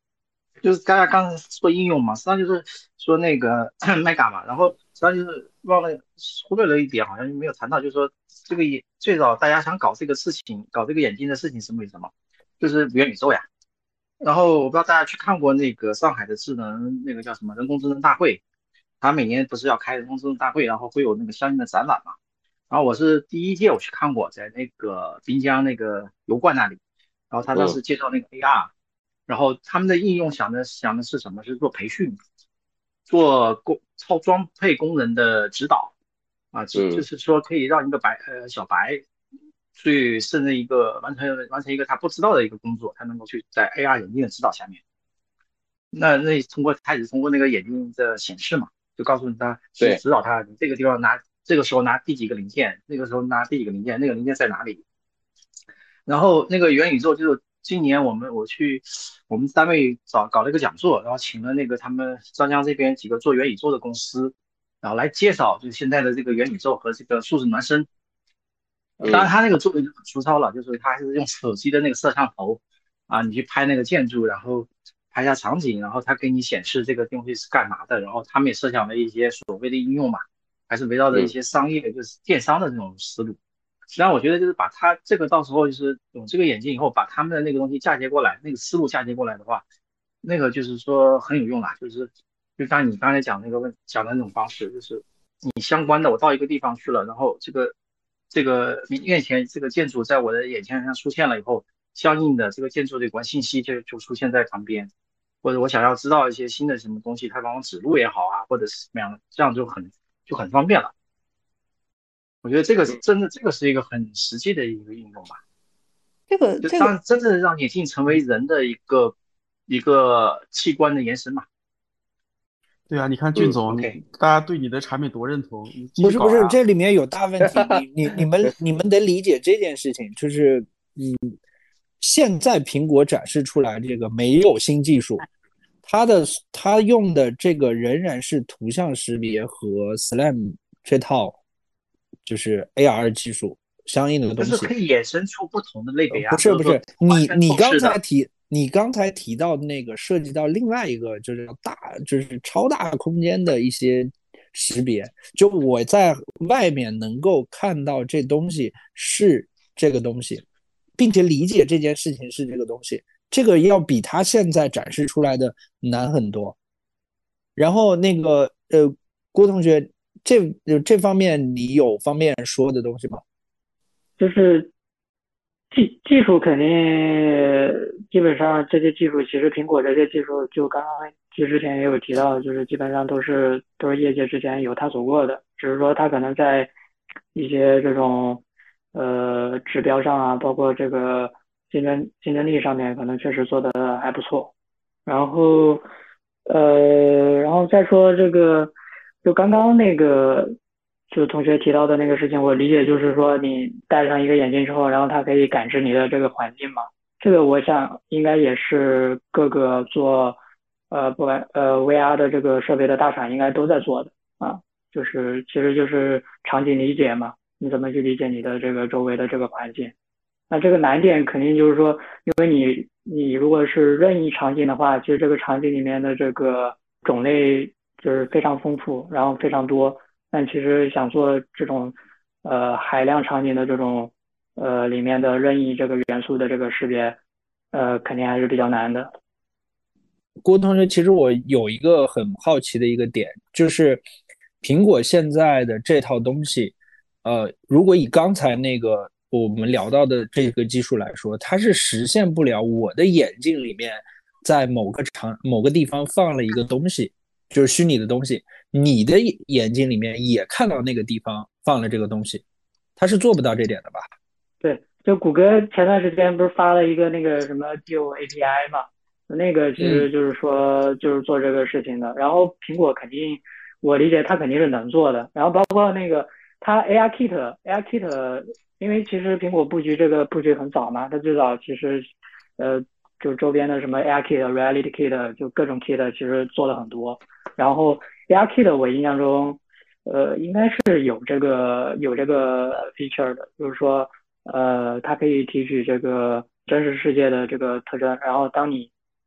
就是大家刚才说应用嘛，实际上就是说那个 <clears throat> Mega 嘛，然后实际上就是忘了忽略了一点，好像没有谈到，就是说这个最早大家想搞这个事情，搞这个眼镜的事情是为什么？就是元宇宙呀。然后我不知道大家去看过那个上海的智能那个叫什么人工智能大会，他每年不是要开人工智能大会，然后会有那个相应的展览嘛。然后我是第一届我去看过，在那个滨江那个油罐那里，然后他当时介绍那个 AR。然后他们的应用想的想的是什么？是做培训，做工操装配工人的指导啊，就就是说可以让一个白呃小白去胜任一个完成完成一个他不知道的一个工作，他能够去在 AR 眼镜的指导下面。那那通过开始通过那个眼镜的显示嘛，就告诉他去指导他，你这个地方拿这个时候拿第几个零件，那个时候拿第几个零件，那个零件在哪里？然后那个元宇宙就是。今年我们我去我们单位找搞了一个讲座，然后请了那个他们张江这边几个做元宇宙的公司，然后来介绍就是现在的这个元宇宙和这个数字孪生。当然他那个做的就很粗糙了，就是他还是用手机的那个摄像头啊，你去拍那个建筑，然后拍下场景，然后它给你显示这个东西是干嘛的，然后他们也设想了一些所谓的应用嘛，还是围绕着一些商业就是电商的这种思路。实际上，我觉得就是把它这个到时候就是有这个眼镜以后，把他们的那个东西嫁接过来，那个思路嫁接过来的话，那个就是说很有用啦。就是就像你刚才讲那个问讲的那种方式，就是你相关的，我到一个地方去了，然后这个这个面前这个建筑在我的眼前上出现了以后，相应的这个建筑的有关信息就就出现在旁边，或者我想要知道一些新的什么东西，他帮我指路也好啊，或者是怎么样的，这样就很就很方便了。我觉得这个真的，这个是一个很实际的一个应用吧。这个就当真正让眼镜成为人的一个一个器官的延伸嘛。对啊，你看俊总，大家对你的产品多认同。不是不是，这里面有大问题。你你你们 <laughs> 你们得理解这件事情，就是嗯，现在苹果展示出来这个没有新技术，它的它用的这个仍然是图像识别和 SLAM 这套。就是 AR 技术相应的东西，可以衍生出不同的类别啊。不是不是，你你刚才提你刚才提到那个涉及到另外一个就是大就是超大空间的一些识别，就我在外面能够看到这东西是这个东西，并且理解这件事情是这个东西，这个要比他现在展示出来的难很多。然后那个呃，郭同学。这这方面你有方面说的东西吗？就是技技术肯定基本上这些技术，其实苹果这些技术就刚刚其实之前也有提到，就是基本上都是都是业界之前有探索过的，只是说它可能在一些这种呃指标上啊，包括这个竞争竞争力上面，可能确实做的还不错。然后呃，然后再说这个，就刚刚那个。就同学提到的那个事情，我理解就是说，你戴上一个眼镜之后，然后它可以感知你的这个环境嘛。这个我想应该也是各个做呃不管呃 VR 的这个设备的大厂应该都在做的啊，就是其实就是场景理解嘛，你怎么去理解你的这个周围的这个环境？那这个难点肯定就是说，因为你你如果是任意场景的话，其实这个场景里面的这个种类就是非常丰富，然后非常多。但其实想做这种，呃，海量场景的这种，呃，里面的任意这个元素的这个识别，呃，肯定还是比较难的。郭同学，其实我有一个很好奇的一个点，就是苹果现在的这套东西，呃，如果以刚才那个我们聊到的这个技术来说，它是实现不了我的眼镜里面在某个场某个地方放了一个东西。就是虚拟的东西，你的眼睛里面也看到那个地方放了这个东西，它是做不到这点的吧？对，就谷歌前段时间不是发了一个那个什么 Duo API 嘛，那个其实就是说就是做这个事情的。然后苹果肯定，我理解它肯定是能做的。然后包括那个它 ARKit，ARKit，因为其实苹果布局这个布局很早嘛，它最早其实呃。就是周边的什么 AR Kit、Reality Kit，就各种 Kit 其实做了很多。然后 AR Kit 我印象中，呃，应该是有这个有这个 feature 的，就是说，呃，它可以提取这个真实世界的这个特征。然后当你，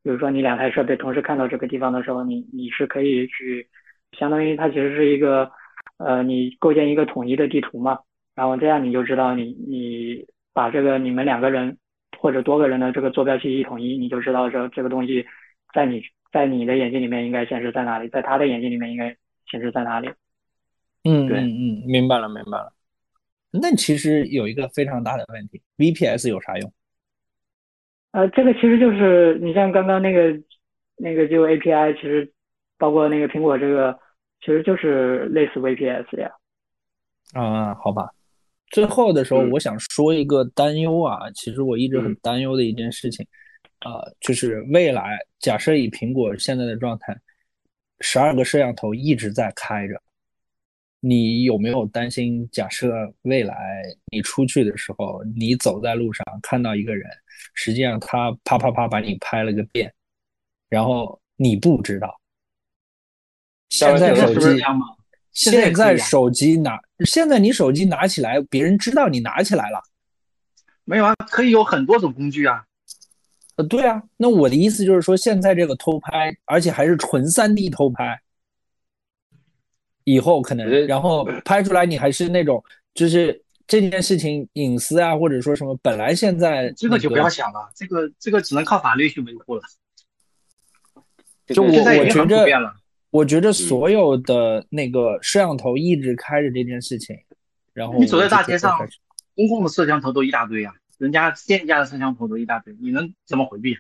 比如说你两台设备同时看到这个地方的时候，你你是可以去，相当于它其实是一个，呃，你构建一个统一的地图嘛。然后这样你就知道你你把这个你们两个人。或者多个人的这个坐标系一统一，你就知道这这个东西在你在你的眼睛里面应该显示在哪里，在他的眼睛里面应该显示在哪里。嗯，对，嗯，明白了，明白了。那其实有一个非常大的问题，VPS 有啥用？呃，这个其实就是你像刚刚那个那个就 API，其实包括那个苹果这个，其实就是类似 VPS 呀。啊，好吧。最后的时候，我想说一个担忧啊，其实我一直很担忧的一件事情，啊，就是未来假设以苹果现在的状态，十二个摄像头一直在开着，你有没有担心？假设未来你出去的时候，你走在路上看到一个人，实际上他啪啪啪把你拍了个遍，然后你不知道。现在手机。现在手机拿，现在你手机拿起来，别人知道你拿起来了，没有啊？可以有很多种工具啊。呃，对啊，那我的意思就是说，现在这个偷拍，而且还是纯三 D 偷拍，以后可能，然后拍出来你还是那种，就是这件事情隐私啊，或者说什么，本来现在这个就不要想了，这个这个只能靠法律去维护了。就我我觉着。我觉得所有的那个摄像头一直开着这件事情，然后你走在大街上，公共的摄像头都一大堆啊，人家店家的摄像头都一大堆，你能怎么回避？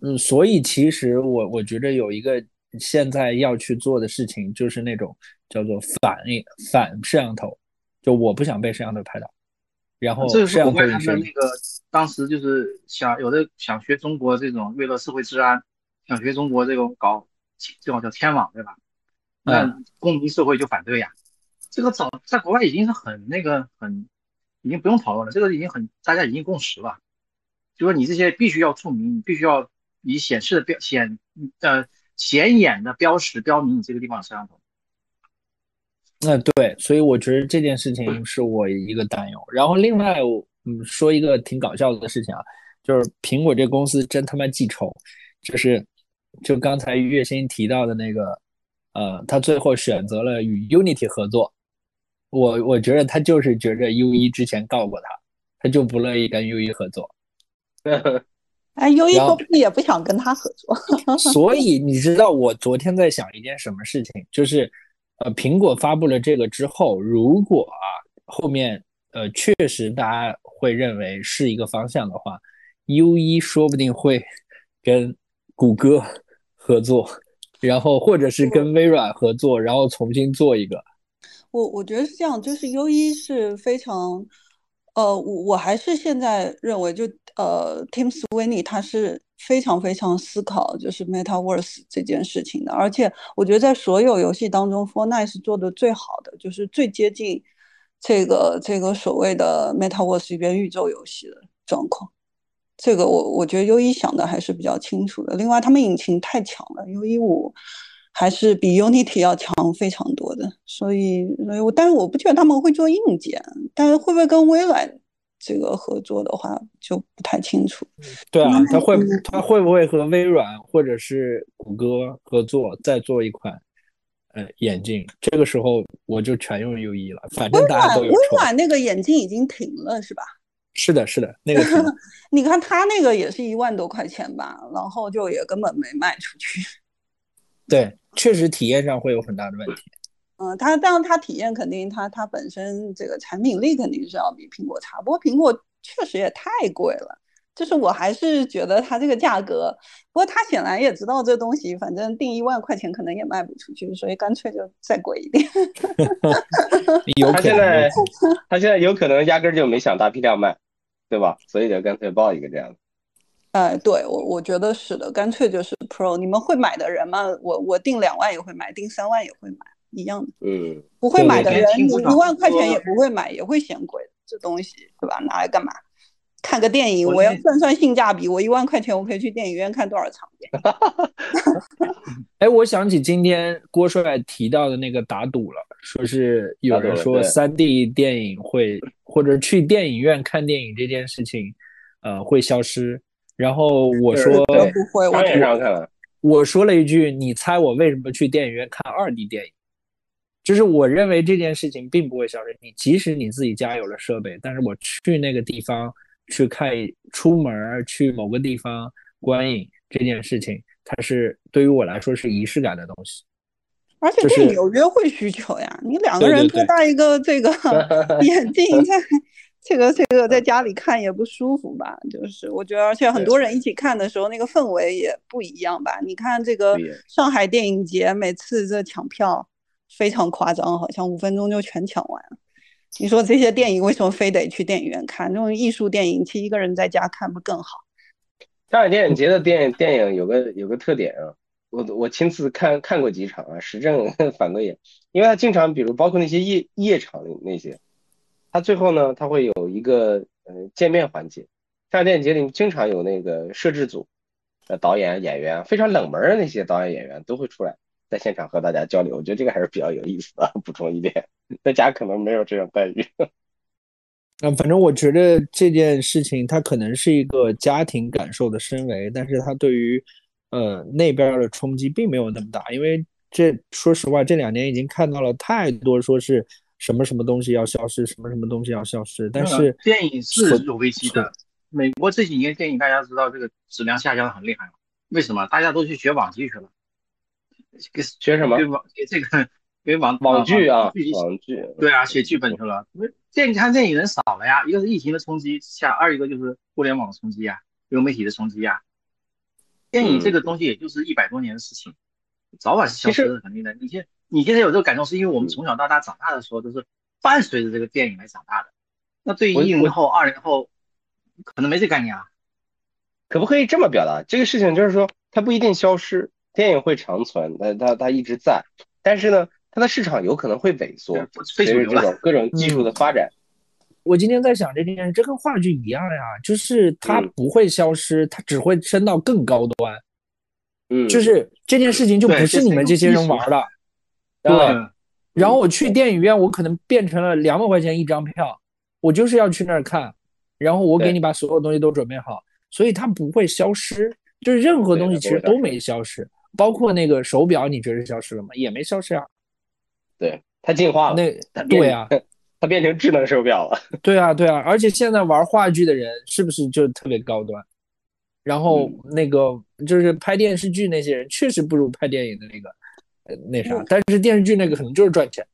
嗯，所以其实我我觉得有一个现在要去做的事情，就是那种叫做反反摄像头，就我不想被摄像头拍到，然后摄像头他们那个当时就是想有的想学中国这种为了社会治安。想学中国这种搞这种叫天网，对吧？那公民社会就反对呀。这个早在国外已经是很那个很，已经不用讨论了。这个已经很大家已经共识了，就说你这些必须要注明，你必须要以显示的标显呃显眼的标识标明你这个地方的摄像头。那对，所以我觉得这件事情是我一个担忧。然后另外，嗯，说一个挺搞笑的事情啊，就是苹果这公司真他妈记仇，就是。就刚才月薪提到的那个，呃，他最后选择了与 Unity 合作。我我觉得他就是觉着 U 一之前告过他，他就不乐意跟 U 一合作。<laughs> 哎，U 一说不定也不想跟他合作。<laughs> 所以你知道我昨天在想一件什么事情，就是呃，苹果发布了这个之后，如果啊后面呃确实大家会认为是一个方向的话，U 一说不定会跟谷歌。合作，然后或者是跟微软合作，然后重新做一个。我我觉得是这样，就是 U 一是非常，呃，我我还是现在认为就呃，Tim Sweeney 他是非常非常思考就是 Metaverse 这件事情的，而且我觉得在所有游戏当中，Fortnite 是做的最好的，就是最接近这个这个所谓的 Metaverse 元宇宙游戏的状况。这个我我觉得 U 一想的还是比较清楚的。另外，他们引擎太强了，U 一五还是比 Unity 要强非常多的。所以，所以我但是我不觉得他们会做硬件，但是会不会跟微软这个合作的话，就不太清楚。对啊，他会他会不会和微软或者是谷歌合作，再做一款呃眼镜？这个时候我就全用 U 一了，反正大家都有微软那个眼镜已经停了，是吧？是的，是的，那个 <laughs> 你看他那个也是一万多块钱吧，然后就也根本没卖出去。<laughs> 对，确实体验上会有很大的问题。嗯，他但是他体验肯定，他他本身这个产品力肯定是要比苹果差，不过苹果确实也太贵了。就是我还是觉得它这个价格，不过他显然也知道这东西，反正定一万块钱可能也卖不出去，所以干脆就再贵一点。<laughs> 他现在他现在有可能压根就没想大批量卖。对吧？所以就干脆报一个这样的。哎，对我我觉得是的，干脆就是 Pro。你们会买的人嘛？我我定两万也会买，定三万也会买，一样的。嗯。不会买的人，你一万块钱也不会买，也会嫌贵。这东西对吧？拿来干嘛？看个电影，我要算算性价比。我一万块钱，我可以去电影院看多少场电影？哎，我想起今天郭帅提到的那个打赌了，说是有人说三 D 电影会或者去电影院看电影这件事情，呃，会消失。然后我说不会，我上看我说了一句：“你猜我为什么去电影院看二 D 电影？”就是我认为这件事情并不会消失。你即使你自己家有了设备，但是我去那个地方去看，出门去某个地方观影这件事情。它是对于我来说是仪式感的东西，而且电影有约会需求呀。你两个人多戴一个这个 <laughs> 眼镜，在这个这个在家里看也不舒服吧？就是我觉得，而且很多人一起看的时候，那个氛围也不一样吧？你看这个上海电影节，每次这抢票非常夸张，好像五分钟就全抢完了。你说这些电影为什么非得去电影院看？那种艺术电影，其实一个人在家看不更好？上海电影节的电电影有个有个特点啊，我我亲自看看过几场啊，实证 <laughs> 反过也，因为他经常比如包括那些夜夜场那些，他最后呢他会有一个呃见面环节，上海电影节里经常有那个摄制组，呃导演演员非常冷门的那些导演演员都会出来在现场和大家交流，我觉得这个还是比较有意思的。补充一点，在家可能没有这种待遇。嗯，<laughs> 反正我觉得这件事情它可能是一个家庭感受的升维，但是它对于呃那边的冲击并没有那么大，因为这说实话这两年已经看到了太多说是什么什么东西要消失，什么什么东西要消失，但是电影是有危机的。美国这几年电影大家知道这个质量下降的很厉害为什么？大家都去学网剧去了，学什么？给网给这个。给网网剧啊，网剧对啊，写剧本去了。电影看电影人少了呀，一个是疫情的冲击下，二一个就是互联网的冲击呀，流媒体的冲击呀。电影这个东西也就是一百多年的事情，早晚是消失的，肯定的。你现你现在有这个感受，是因为我们从小到大长大的时候都是伴随着这个电影来长大的。那对于一零后、二零后，可能没这概念啊。可不可以这么表达？这个事情就是说，它不一定消失，电影会长存，它它它一直在，但是呢。它的市场有可能会萎缩，随着这种各种技术的发展。我今天在想这件事，这跟话剧一样呀，就是它不会消失，它只会升到更高端。嗯，就是这件事情就不是你们这些人玩的。对。然后我去电影院，我可能变成了两百块钱一张票，我就是要去那儿看，然后我给你把所有东西都准备好，所以它不会消失，就是任何东西其实都没消失，包括那个手表，你觉得消失了吗？也没消失啊。对，它进化了。那对啊，<laughs> 它变成智能手表了。<laughs> 对啊，对啊，而且现在玩话剧的人是不是就特别高端？然后那个就是拍电视剧那些人，确实不如拍电影的那个呃那啥。但是电视剧那个可能就是赚钱。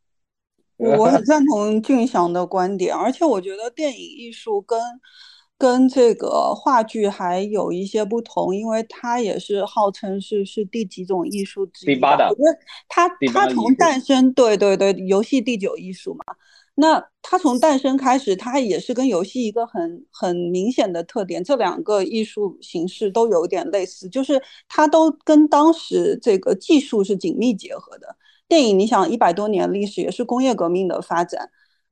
我很 <laughs> 赞同俊祥的观点，而且我觉得电影艺术跟跟这个话剧还有一些不同，因为它也是号称是是第几种艺术之一？第八的我觉得它它从诞生，对对对，游戏第九艺术嘛。那它从诞生开始，它也是跟游戏一个很很明显的特点，这两个艺术形式都有点类似，就是它都跟当时这个技术是紧密结合的。电影，你想一百多年历史，也是工业革命的发展，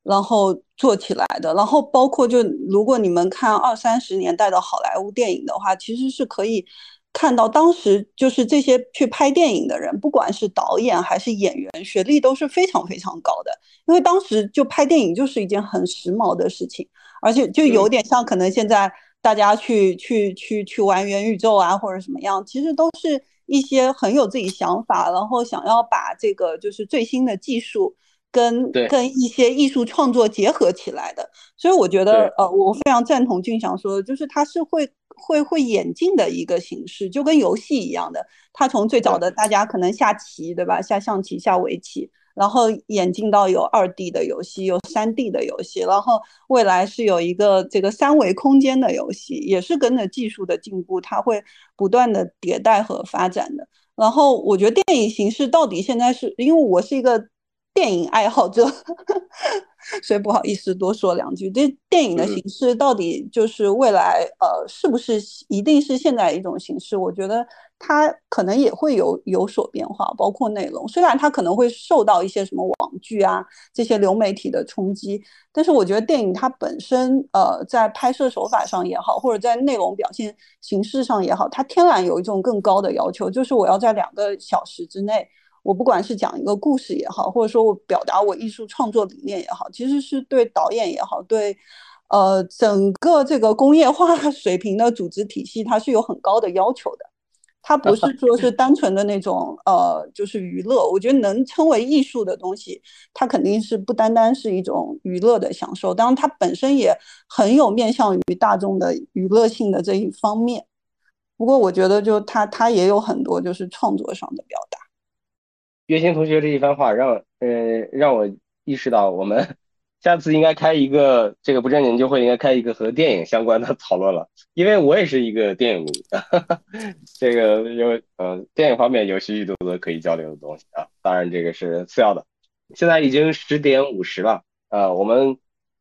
然后做起来的。然后包括就如果你们看二三十年代的好莱坞电影的话，其实是可以看到当时就是这些去拍电影的人，不管是导演还是演员，学历都是非常非常高的。因为当时就拍电影就是一件很时髦的事情，而且就有点像可能现在大家去去去去玩元宇宙啊或者什么样，其实都是一些很有自己想法，然后想要把这个就是最新的技术跟对跟一些艺术创作结合起来的。所以我觉得，呃，我非常赞同俊祥说的，就是它是会会会演进的一个形式，就跟游戏一样的。它从最早的大家可能下棋，对吧？下象棋、下围棋，然后演进到有二 D 的游戏，有三 D 的游戏，然后未来是有一个这个三维空间的游戏，也是跟着技术的进步，它会不断的迭代和发展的。然后我觉得电影形式到底现在是因为我是一个电影爱好者，<laughs> 所以不好意思多说两句。这电影的嗯形式到底就是未来呃是不是一定是现在一种形式？我觉得它可能也会有有所变化，包括内容。虽然它可能会受到一些什么网剧啊这些流媒体的冲击，但是我觉得电影它本身呃在拍摄手法上也好，或者在内容表现形式上也好，它天然有一种更高的要求，就是我要在两个小时之内。我不管是讲一个故事也好，或者说我表达我艺术创作理念也好，其实是对导演也好，对呃整个这个工业化水平的组织体系，它是有很高的要求的。它不是说是单纯的那种呃，就是娱乐。我觉得能称为艺术的东西，它肯定是不单单是一种娱乐的享受，当然它本身也很有面向于大众的娱乐性的这一方面。不过我觉得就它它也有很多就是创作上的表达。月星同学这一番话让呃让我意识到，我们 <laughs> 下次应该开一个这个不正经就会，应该开一个和电影相关的讨论了，因为我也是一个电影迷，<laughs> 这个有呃电影方面有许许多多可以交流的东西啊，当然这个是次要的。现在已经十点五十了，呃，我们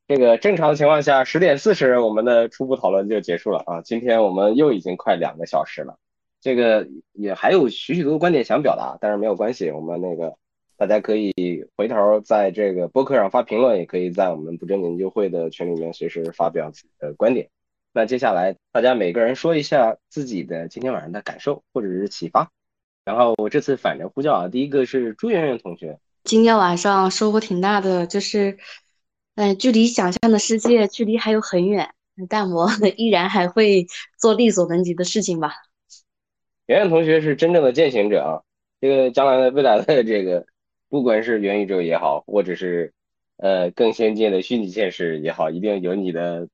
这个正常情况下十点四十我们的初步讨论就结束了啊，今天我们又已经快两个小时了。这个也还有许许多多观点想表达，但是没有关系，我们那个大家可以回头在这个播客上发评论，也可以在我们不正研究会的群里面随时发表自己的观点。那接下来大家每个人说一下自己的今天晚上的感受或者是启发。然后我这次反着呼叫啊，第一个是朱媛媛同学，今天晚上收获挺大的，就是，嗯、距离想象的世界距离还有很远，但我 <laughs> 依然还会做力所能及的事情吧。圆圆同学是真正的践行者啊，这个将来的未来的 <laughs> 这个，不管是元宇宙也好，或者是呃更先进的虚拟现实也好，一定有你的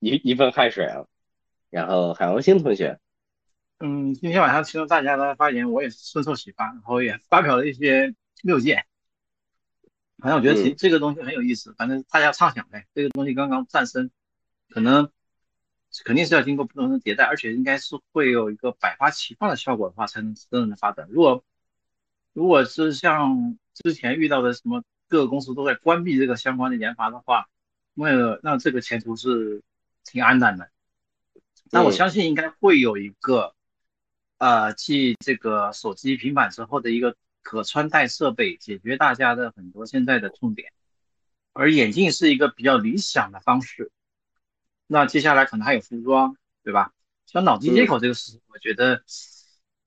一一份汗水啊。然后海王星同学，嗯，今天晚上听到大家的发言，我也是深受启发，然后也发表了一些六见。反正我觉得其嗯这个东西很有意思，反正大家畅想呗。这个东西刚刚诞生，可能肯定是要经过不同的迭代，而且应该是会有一个百花齐放的效果的话，才能真正的发展。如果如果是像之前遇到的什么各个公司都在关闭这个相关的研发的话，那那这个前途是挺黯淡的。那我嗯相信应该会有一个，呃，继这个手机、平板之后的一个可穿戴设备，解决大家的很多现在的痛点。而眼镜是一个比较理想的方式。那接下来可能还有服装，对吧？像脑机接口这个事情，我觉得，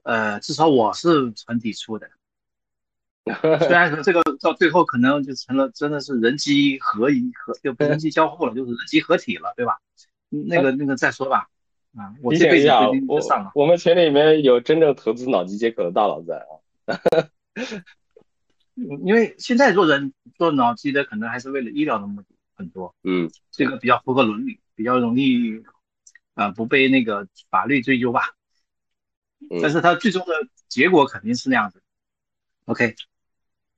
呃，至少我是很抵触的。虽然说这个到最后可能就成了真的是人机合一合，就不人机交互了，就是人机合体了，对吧？嗯那个那个再说吧。啊，我提这辈子不一定，我。我们群里面有真正投资脑机接口的大佬在啊。嗯 <laughs> 因为现在做人做脑机的可能还是为了医疗的目的很多，嗯这个比较符合伦理，比较容易啊、呃不被那个法律追究吧。嗯但是它最终的结果肯定是那样子。OK，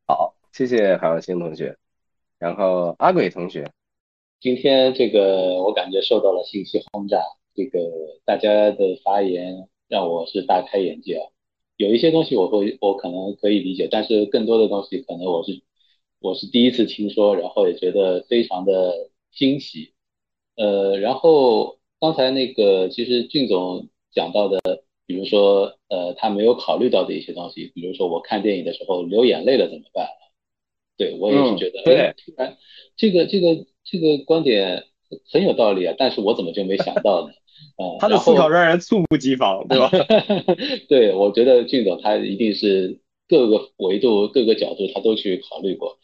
好，谢谢海王星同学。然后阿鬼同学，今天这个我感觉受到了信息轰炸，这个大家的发言让我是大开眼界啊。有一些东西我会我可能可以理解，但是更多的东西可能我是我是第一次听说，然后也觉得非常的惊喜。呃，然后刚才那个其实俊总讲到的，比如说呃他没有考虑到的一些东西，比如说我看电影的时候流眼泪了怎么办？对我也是觉得，对，突然这个这个这个观点很有道理啊，但是我怎么就没想到呢？啊，他的思考让人猝不及防，对吧？<laughs> 对，我觉得俊总他一定是各个维度、各个角度他都去考虑过。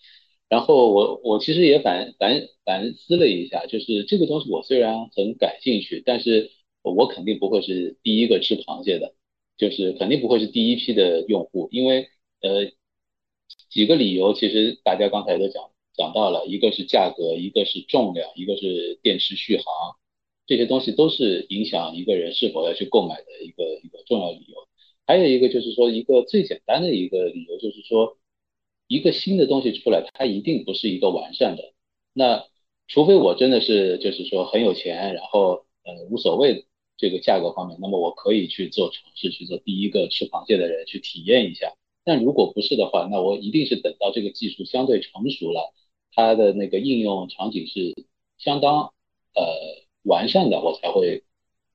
然后我我其实也反反反思了一下，就是这个东西我虽然很感兴趣，但是我肯定不会是第一个吃螃蟹的，就是肯定不会是第一批的用户，因为呃。几个理由，其实大家刚才都讲讲到了，一个是价格，一个是重量，一个是电池续航，这些东西都是影响一个人是否要去购买的一个一个重要理由。还有一个就是说，一个最简单的一个理由就是说，一个新的东西出来，它一定不是一个完善的。那除非我真的是就是说很有钱，然后呃无所谓这个价格方面，那么我可以去做尝试，去做第一个吃螃蟹的人去体验一下。但如果不是的话，那我一定是等到这个技术相对成熟了，它的那个应用场景是相当呃完善的，我才会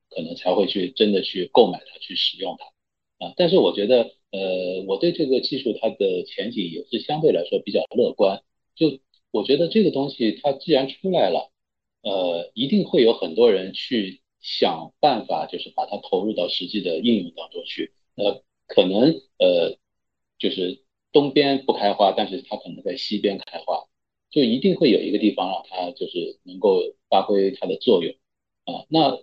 可能才会去真的去购买它，去使用它啊。但是我觉得呃我对这个技术它的前景也是相对来说比较乐观。就我觉得这个东西它既然出来了，呃一定会有很多人去想办法，就是把它投入到实际的应用当中去。呃可能呃。就是东边不开花，但是它可能在西边开花，就一定会有一个地方让它就是能够发挥它的作用啊。那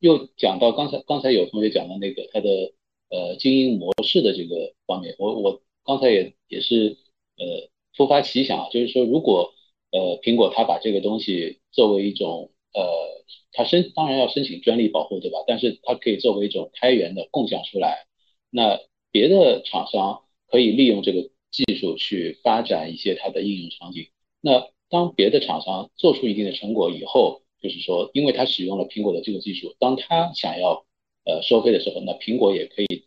又讲到刚才刚才有同学讲的那个它的呃经营模式的这个方面，我我刚才也也是呃突发奇想啊，就是说如果呃苹果它把这个东西作为一种呃它申当然要申请专利保护对吧？但是它可以作为一种开源的共享出来，那别的厂商。可以利用这个技术去发展一些它的应用场景。那当别的厂商做出一定的成果以后，就是说，因为它使用了苹果的这个技术，当他想要呃收费的时候，那苹果也可以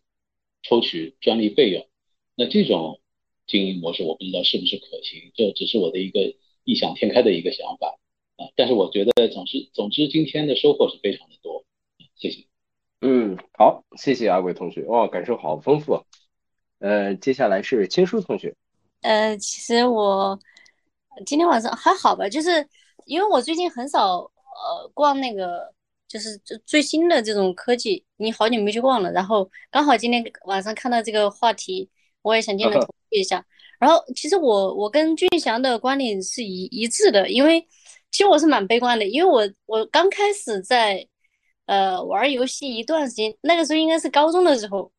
抽取专利费用。那这种经营模式，我不知道是不是可行，这只是我的一个异想天开的一个想法啊。但是我觉得，总之，总之，今天的收获是非常的多。谢谢。嗯，好，谢谢阿伟同学，哇，感受好丰富啊。呃，接下来是青书同学。呃，其实我今天晚上还好吧，就是因为我最近很少呃逛那个，就是最新的这种科技，你好久没去逛了。然后刚好今天晚上看到这个话题，我也想进来投一下。然后其实我我跟俊祥的观点是一一致的，因为其实我是蛮悲观的，因为我我刚开始在呃玩游戏一段时间，那个时候应该是高中的时候。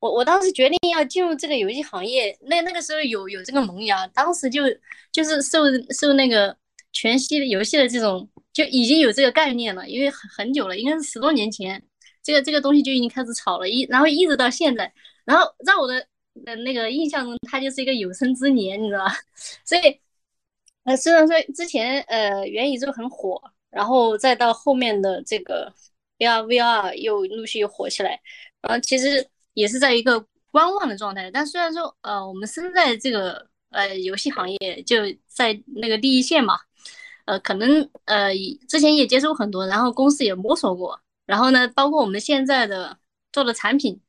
我我当时决定要进入这个游戏行业，那那个时候有有这个萌芽，当时就就是受受那个全息的游戏的这种，就已经有这个概念了，因为很很久了，应该是十多年前，这个这个东西就已经开始炒了，一然后一直到现在，然后在我的呃那个印象中，它就是一个有生之年，你知道吧？<laughs> 所以呃，虽然说之前呃元宇宙很火，然后再到后面的这个 AR VR 又陆续又火起来，然后其实。也是在一个观望的状态，但虽然说，呃，我们身在这个呃游戏行业，就在那个第一线嘛，呃，可能呃之前也接触很多，然后公司也摸索过，然后呢，包括我们现在的做的产品，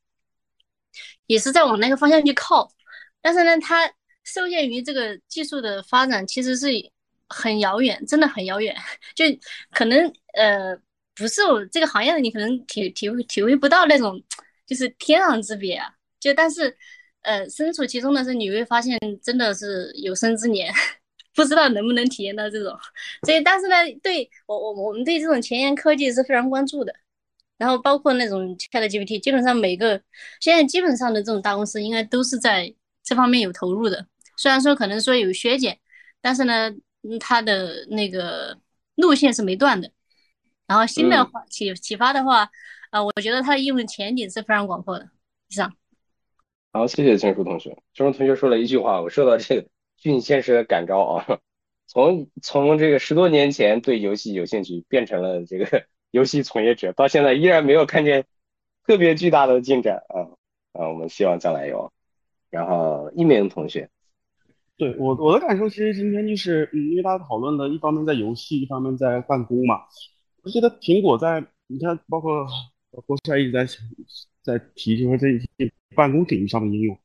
也是在往那个方向去靠，但是呢，它受限于这个技术的发展，其实是很遥远，真的很遥远，<laughs> 就可能呃不是我这个行业的，你可能体体会体会不到那种。就是天壤之别啊！就但是，呃，身处其中的时候，你会发现真的是有生之年，不知道能不能体验到这种。所以，但是呢，对我我我们对这种前沿科技是非常关注的。然后，包括那种 ChatGPT，基本上每个现在基本上的这种大公司应该都是在这方面有投入的。虽然说可能说有削减，但是呢，它的那个路线是没断的。然后新的话启启发的话。啊，我觉得它的应用前景是非常广阔的。以上。好，谢谢金叔同学。金叔同学说了一句话，我受到这个俊先生的感召啊。从从这个十多年前对游戏有兴趣，变成了这个 <laughs> 游戏从业者，到现在依然没有看见特别巨大的进展啊啊！我们希望将来有。然后一鸣同学，对我我的感受，其实今天就是，嗯，因为大家讨论的一方面在游戏，一方面在办公嘛。我觉得苹果在，你看，包括郭帅一直在在提，就是这一些办公领域上的应用。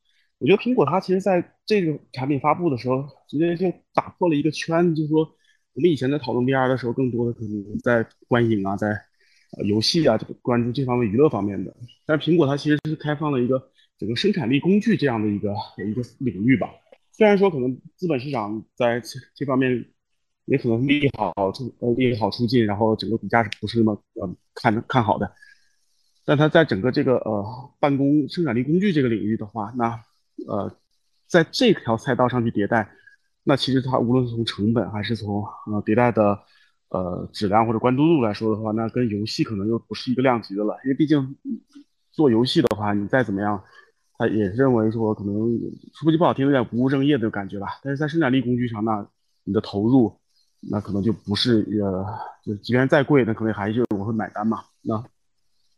我觉得苹果它其实在这个产品发布的时候，直接就打破了一个圈，就是说我们以前在讨论 VR 的时候，更多的可能在观影啊，在游戏啊，这个关注这方面娱乐方面的。但是苹果它其实是开放了一个整个生产力工具这样的一个一个领域吧。虽然说可能资本市场在这这方面也可能利好出呃利好出尽，然后整个股价是不是那么呃看看好的？但它在整个这个呃办公生产力工具这个领域的话，那呃，在这条赛道上去迭代，那其实它无论是从成本还是从呃迭代的呃质量或者关注度来说的话，那跟游戏可能又不是一个量级的了。因为毕竟做游戏的话，你再怎么样，他也认为说可能说句不好听，有点不务正业的感觉吧。但是在生产力工具上，那你的投入那可能就不是呃，就即便再贵，那可能还是我会买单嘛。那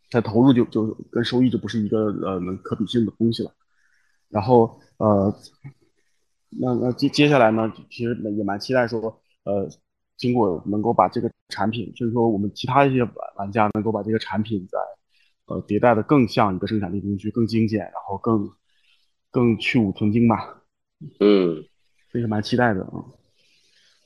它投入就就跟收益就不是一个呃能可比性的东西了。然后呃，那那接接下来呢，其实也蛮期待说，呃，苹果能够把这个产品，就是说我们其他一些玩玩家能够把这个产品在呃迭代的更像一个生产力工具，更精简，然后更更去芜存菁吧。嗯，这是蛮期待的啊。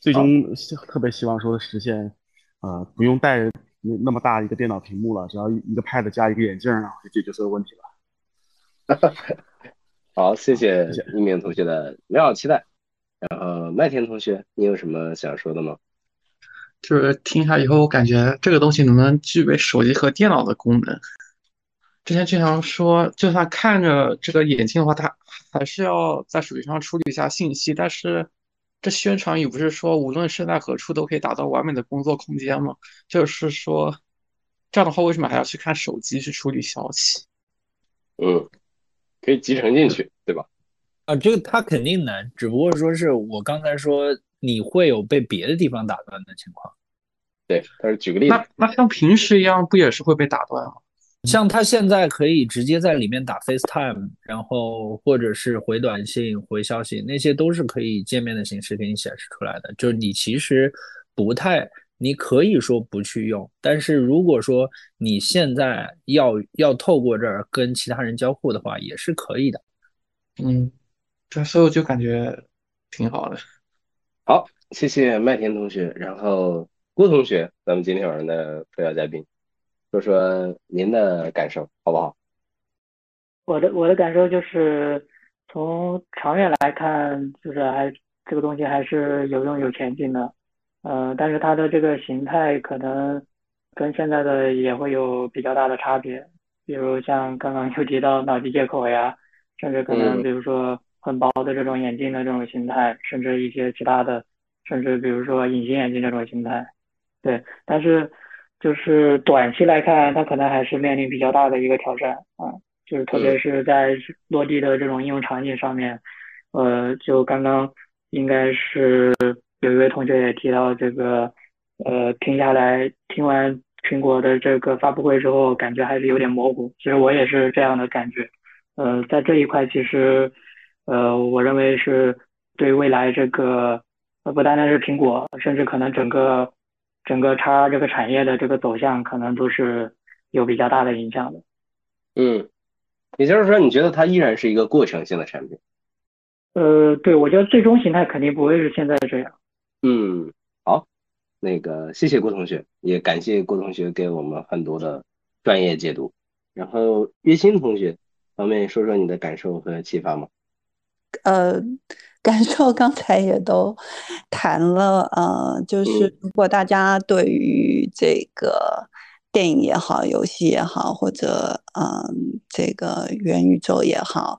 最终特别希望说实现，呃，不用带那那么大一个电脑屏幕了，只要一个 Pad 加一个眼镜啊，就解决所有问题了。<laughs> 好，谢谢一鸣同学的美好期待。然后麦田同学，你有什么想说的吗？就是听下以后，我感觉这个东西能不能具备手机和电脑的功能？之前经常说，就算看着这个眼镜的话，它还是要在手机上处理一下信息。但是这宣传语不是说无论身在何处都可以打造完美的工作空间吗？就是说这样的话，为什么还要去看手机去处理消息？嗯。可以集成进去，对吧？啊，这个它肯定能，只不过说是我刚才说你会有被别的地方打断的情况。对，但是举个例子，那那像平时一样，不也是会被打断吗？像它现在可以直接在里面打 FaceTime，然后或者是回短信、回消息，那些都是可以界面的形式给你显示出来的。就是你其实不太。你可以说不去用，但是如果说你现在要要透过这儿跟其他人交互的话，也是可以的。嗯，对，所以我就感觉挺好的。好，谢谢麦田同学，然后郭同学，咱们今天晚上的特邀嘉宾，说说您的感受好不好？我的我的感受就是，从长远来看，就是还这个东西还是有用有前景的。呃，但是它的这个形态可能跟现在的也会有比较大的差别，比如像刚刚有提到脑机接口呀，甚至可能比如说很薄的这种眼镜的这种形态，甚至一些其他的，甚至比如说隐形眼镜这种形态，对，但是就是短期来看，它可能还是面临比较大的一个挑战啊，就是特别是在落地的这种应用场景上面，呃，就刚刚应该是。有一位同学也提到这个，呃，听下来，听完苹果的这个发布会之后，感觉还是有点模糊。其实我也是这样的感觉。呃，在这一块，其实，呃，我认为是对未来这个，呃，不单单是苹果，甚至可能整个整个叉这个产业的这个走向，可能都是有比较大的影响的。嗯，也就是说，你觉得它依然是一个过程性的产品？呃，对，我觉得最终形态肯定不会是现在这样。嗯，好，那个谢谢郭同学，也感谢郭同学给我们很多的专业解读。然后月新同学，方便说说你的感受和启发吗？呃，感受 <laughs> 刚才也都谈了，呃，就是如果大家对于这个电影也好，游戏也好，或者嗯，这个元宇宙也好。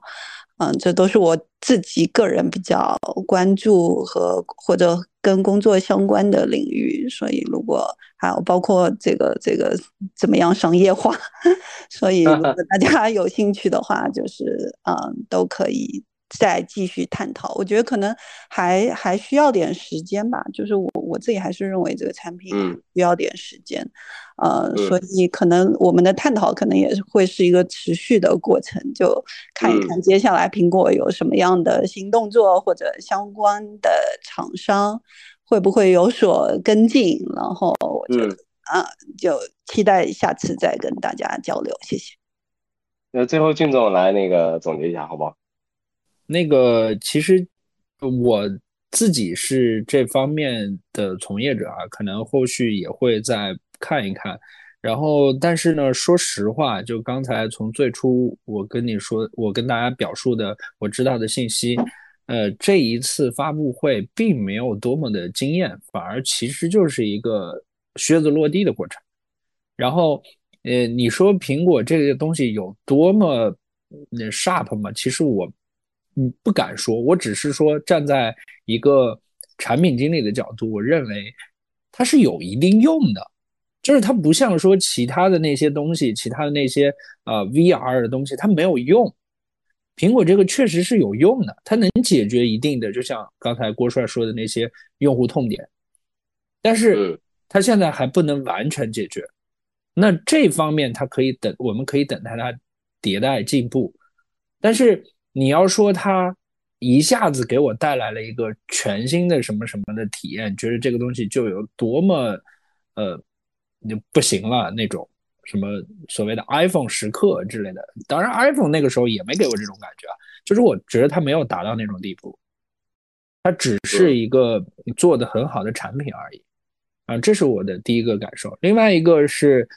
嗯，这都是我自己个人比较关注和或者跟工作相关的领域，所以如果还有包括这个这个怎么样商业化，<laughs> 所以如果大家有兴趣的话，就是嗯都可以再继续探讨。我觉得可能还还需要点时间吧，就是我我自己还是认为这个产品需要点时间，呃，所以可能我们的探讨可能也是会是一个持续的过程，就看一看接下来苹果有什么样的新动作，或者相关的厂商会不会有所跟进，然后我觉得啊，就期待下次再跟大家交流，谢谢。那最后俊总来那个总结一下，好不好？那个其实我自己是这方面的从业者啊，可能后续也会再看一看。然后，但是呢，说实话，就刚才从最初我跟你说，我跟大家表述的我知道的信息，呃，这一次发布会并没有多么的惊艳，反而其实就是一个靴子落地的过程。然后。呃，你说苹果这个东西有多么那 sharp 吗？其实我嗯不敢说，我只是说站在一个产品经理的角度，我认为它是有一定用的，就是它不像说其他的那些东西，其他的那些呃 VR 的东西，它没有用。苹果这个确实是有用的，它能解决一定的，就像刚才郭帅说的那些用户痛点，但是它现在还不能完全解决。那这方面它可以等，我们可以等待它迭代进步，但是你要说它一下子给我带来了一个全新的什么什么的体验，觉得这个东西就有多么呃就不行了那种什么所谓的 iPhone 时刻之类的，当然 iPhone 那个时候也没给我这种感觉啊，就是我觉得它没有达到那种地步，它只是一个做的很好的产品而已。啊，这是我的第一个感受，另外一个是。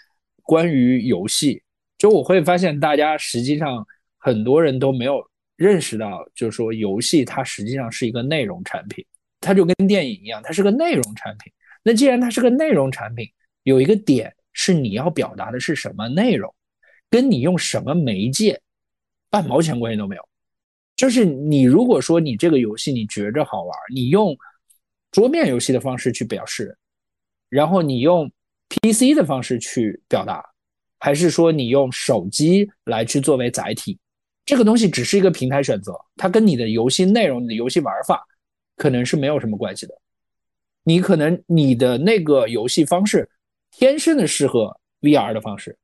关于游戏，就我会发现，大家实际上很多人都没有认识到，就是说游戏它实际上是一个内容产品，它就跟电影一样，它是个内容产品。那既然它是个内容产品，有一个点是你要表达的是什么内容，跟你用什么媒介半毛钱关系都没有。就是你如果说你这个游戏你觉着好玩，你用桌面游戏的方式去表示，然后你用。PC 的方式去表达，还是说你用手机来去作为载体？这个东西只是一个平台选择，它跟你的游戏内容、你的游戏玩法可能是没有什么关系的。你可能你的那个游戏方式天生的适合 VR 的方式，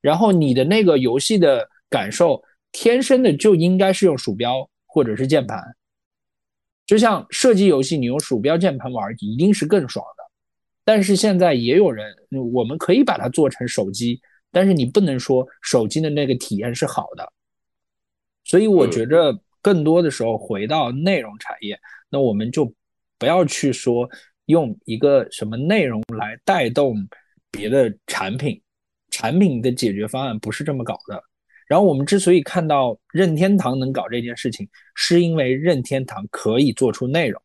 然后你的那个游戏的感受天生的就应该是用鼠标或者是键盘。就像射击游戏，你用鼠标键盘玩一定是更爽的。但是现在也有人，我们可以把它做成手机，但是你不能说手机的那个体验是好的。所以我觉着更多的时候回到内容产业，那我们就不要去说用一个什么内容来带动别的产品，产品的解决方案不是这么搞的。然后我们之所以看到任天堂能搞这件事情，是因为任天堂可以做出内容，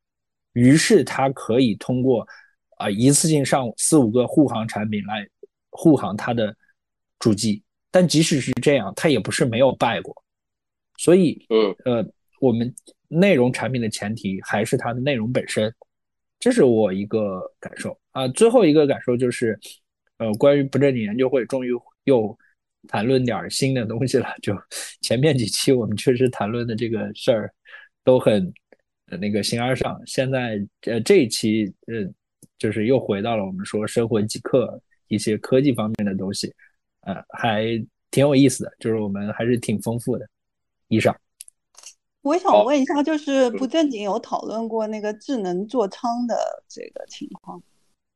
于是它可以通过。啊，一次性上四五个护航产品来护航它的主机，但即使是这样，它也不是没有败过。所以，嗯，呃，我们内容产品的前提还是它的内容本身，这是我一个感受啊。最后一个感受就是，呃，关于不正经研究会终于又谈论点新的东西了。就前面几期我们确实谈论的这个事儿都很那个形而上，现在呃这一期呃。就是又回到了我们说生活即刻一些科技方面的东西，呃，还挺有意思的，就是我们还是挺丰富的。以上，我想问一下，就是不正经有讨论过那个智能座舱的这个情况？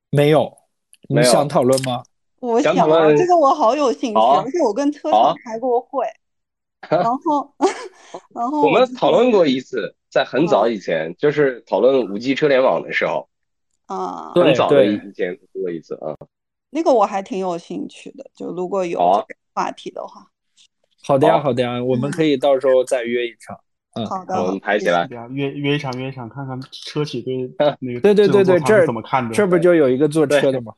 没有，你想讨论吗？我想啊，这个我好有兴趣，而且我跟车厂开过会，<laughs> 然后，<laughs> 然后我们讨论过一次，在很早以前，就是讨论五 G 车联网的时候。啊，很早的以前过一次啊，那个我还挺有兴趣的，就如果有话题的话，好的呀，好的呀，我们可以到时候再约一场，嗯，好的，我们排起来，约约一场，约一场，看看车企对那个对对对对，这怎么看的？这不就有一个坐车的吗？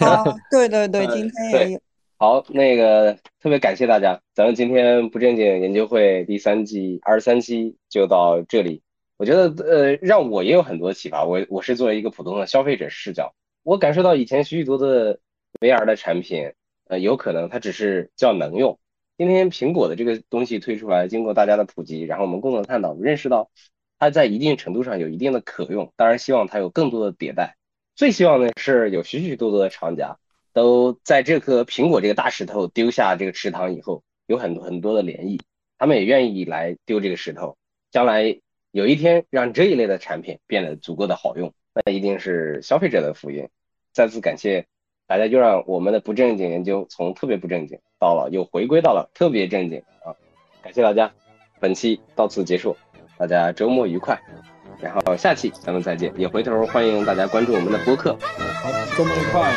啊，<laughs> 对对对，今天也有。好，那个特别感谢大家，咱们今天不正经研究会第三季二十三期就到这里。我觉得，呃，让我也有很多启发。我我是作为一个普通的消费者视角，我感受到以前许许多多的 VR 的产品，呃，有可能它只是叫能用，今天苹果的这个东西推出来，经过大家的普及，然后我们共同探讨，认识到它在一定程度上有一定的可用，当然希望它有更多的迭代。最希望的是有许许多多的厂家都在这颗苹果这个大石头丢下这个池塘以后，有很多很多的涟漪，他们也愿意来丢这个石头，将来有一天让这一类的产品变得足够的好用，那一定是消费者的福音。再次感谢大家，就让我们的不正经研究从特别不正经到了又回归到了特别正经啊！感谢大家，本期到此结束，大家周末愉快。然后下期咱们再见，也回头欢迎大家关注我们的播客。好，周末愉快。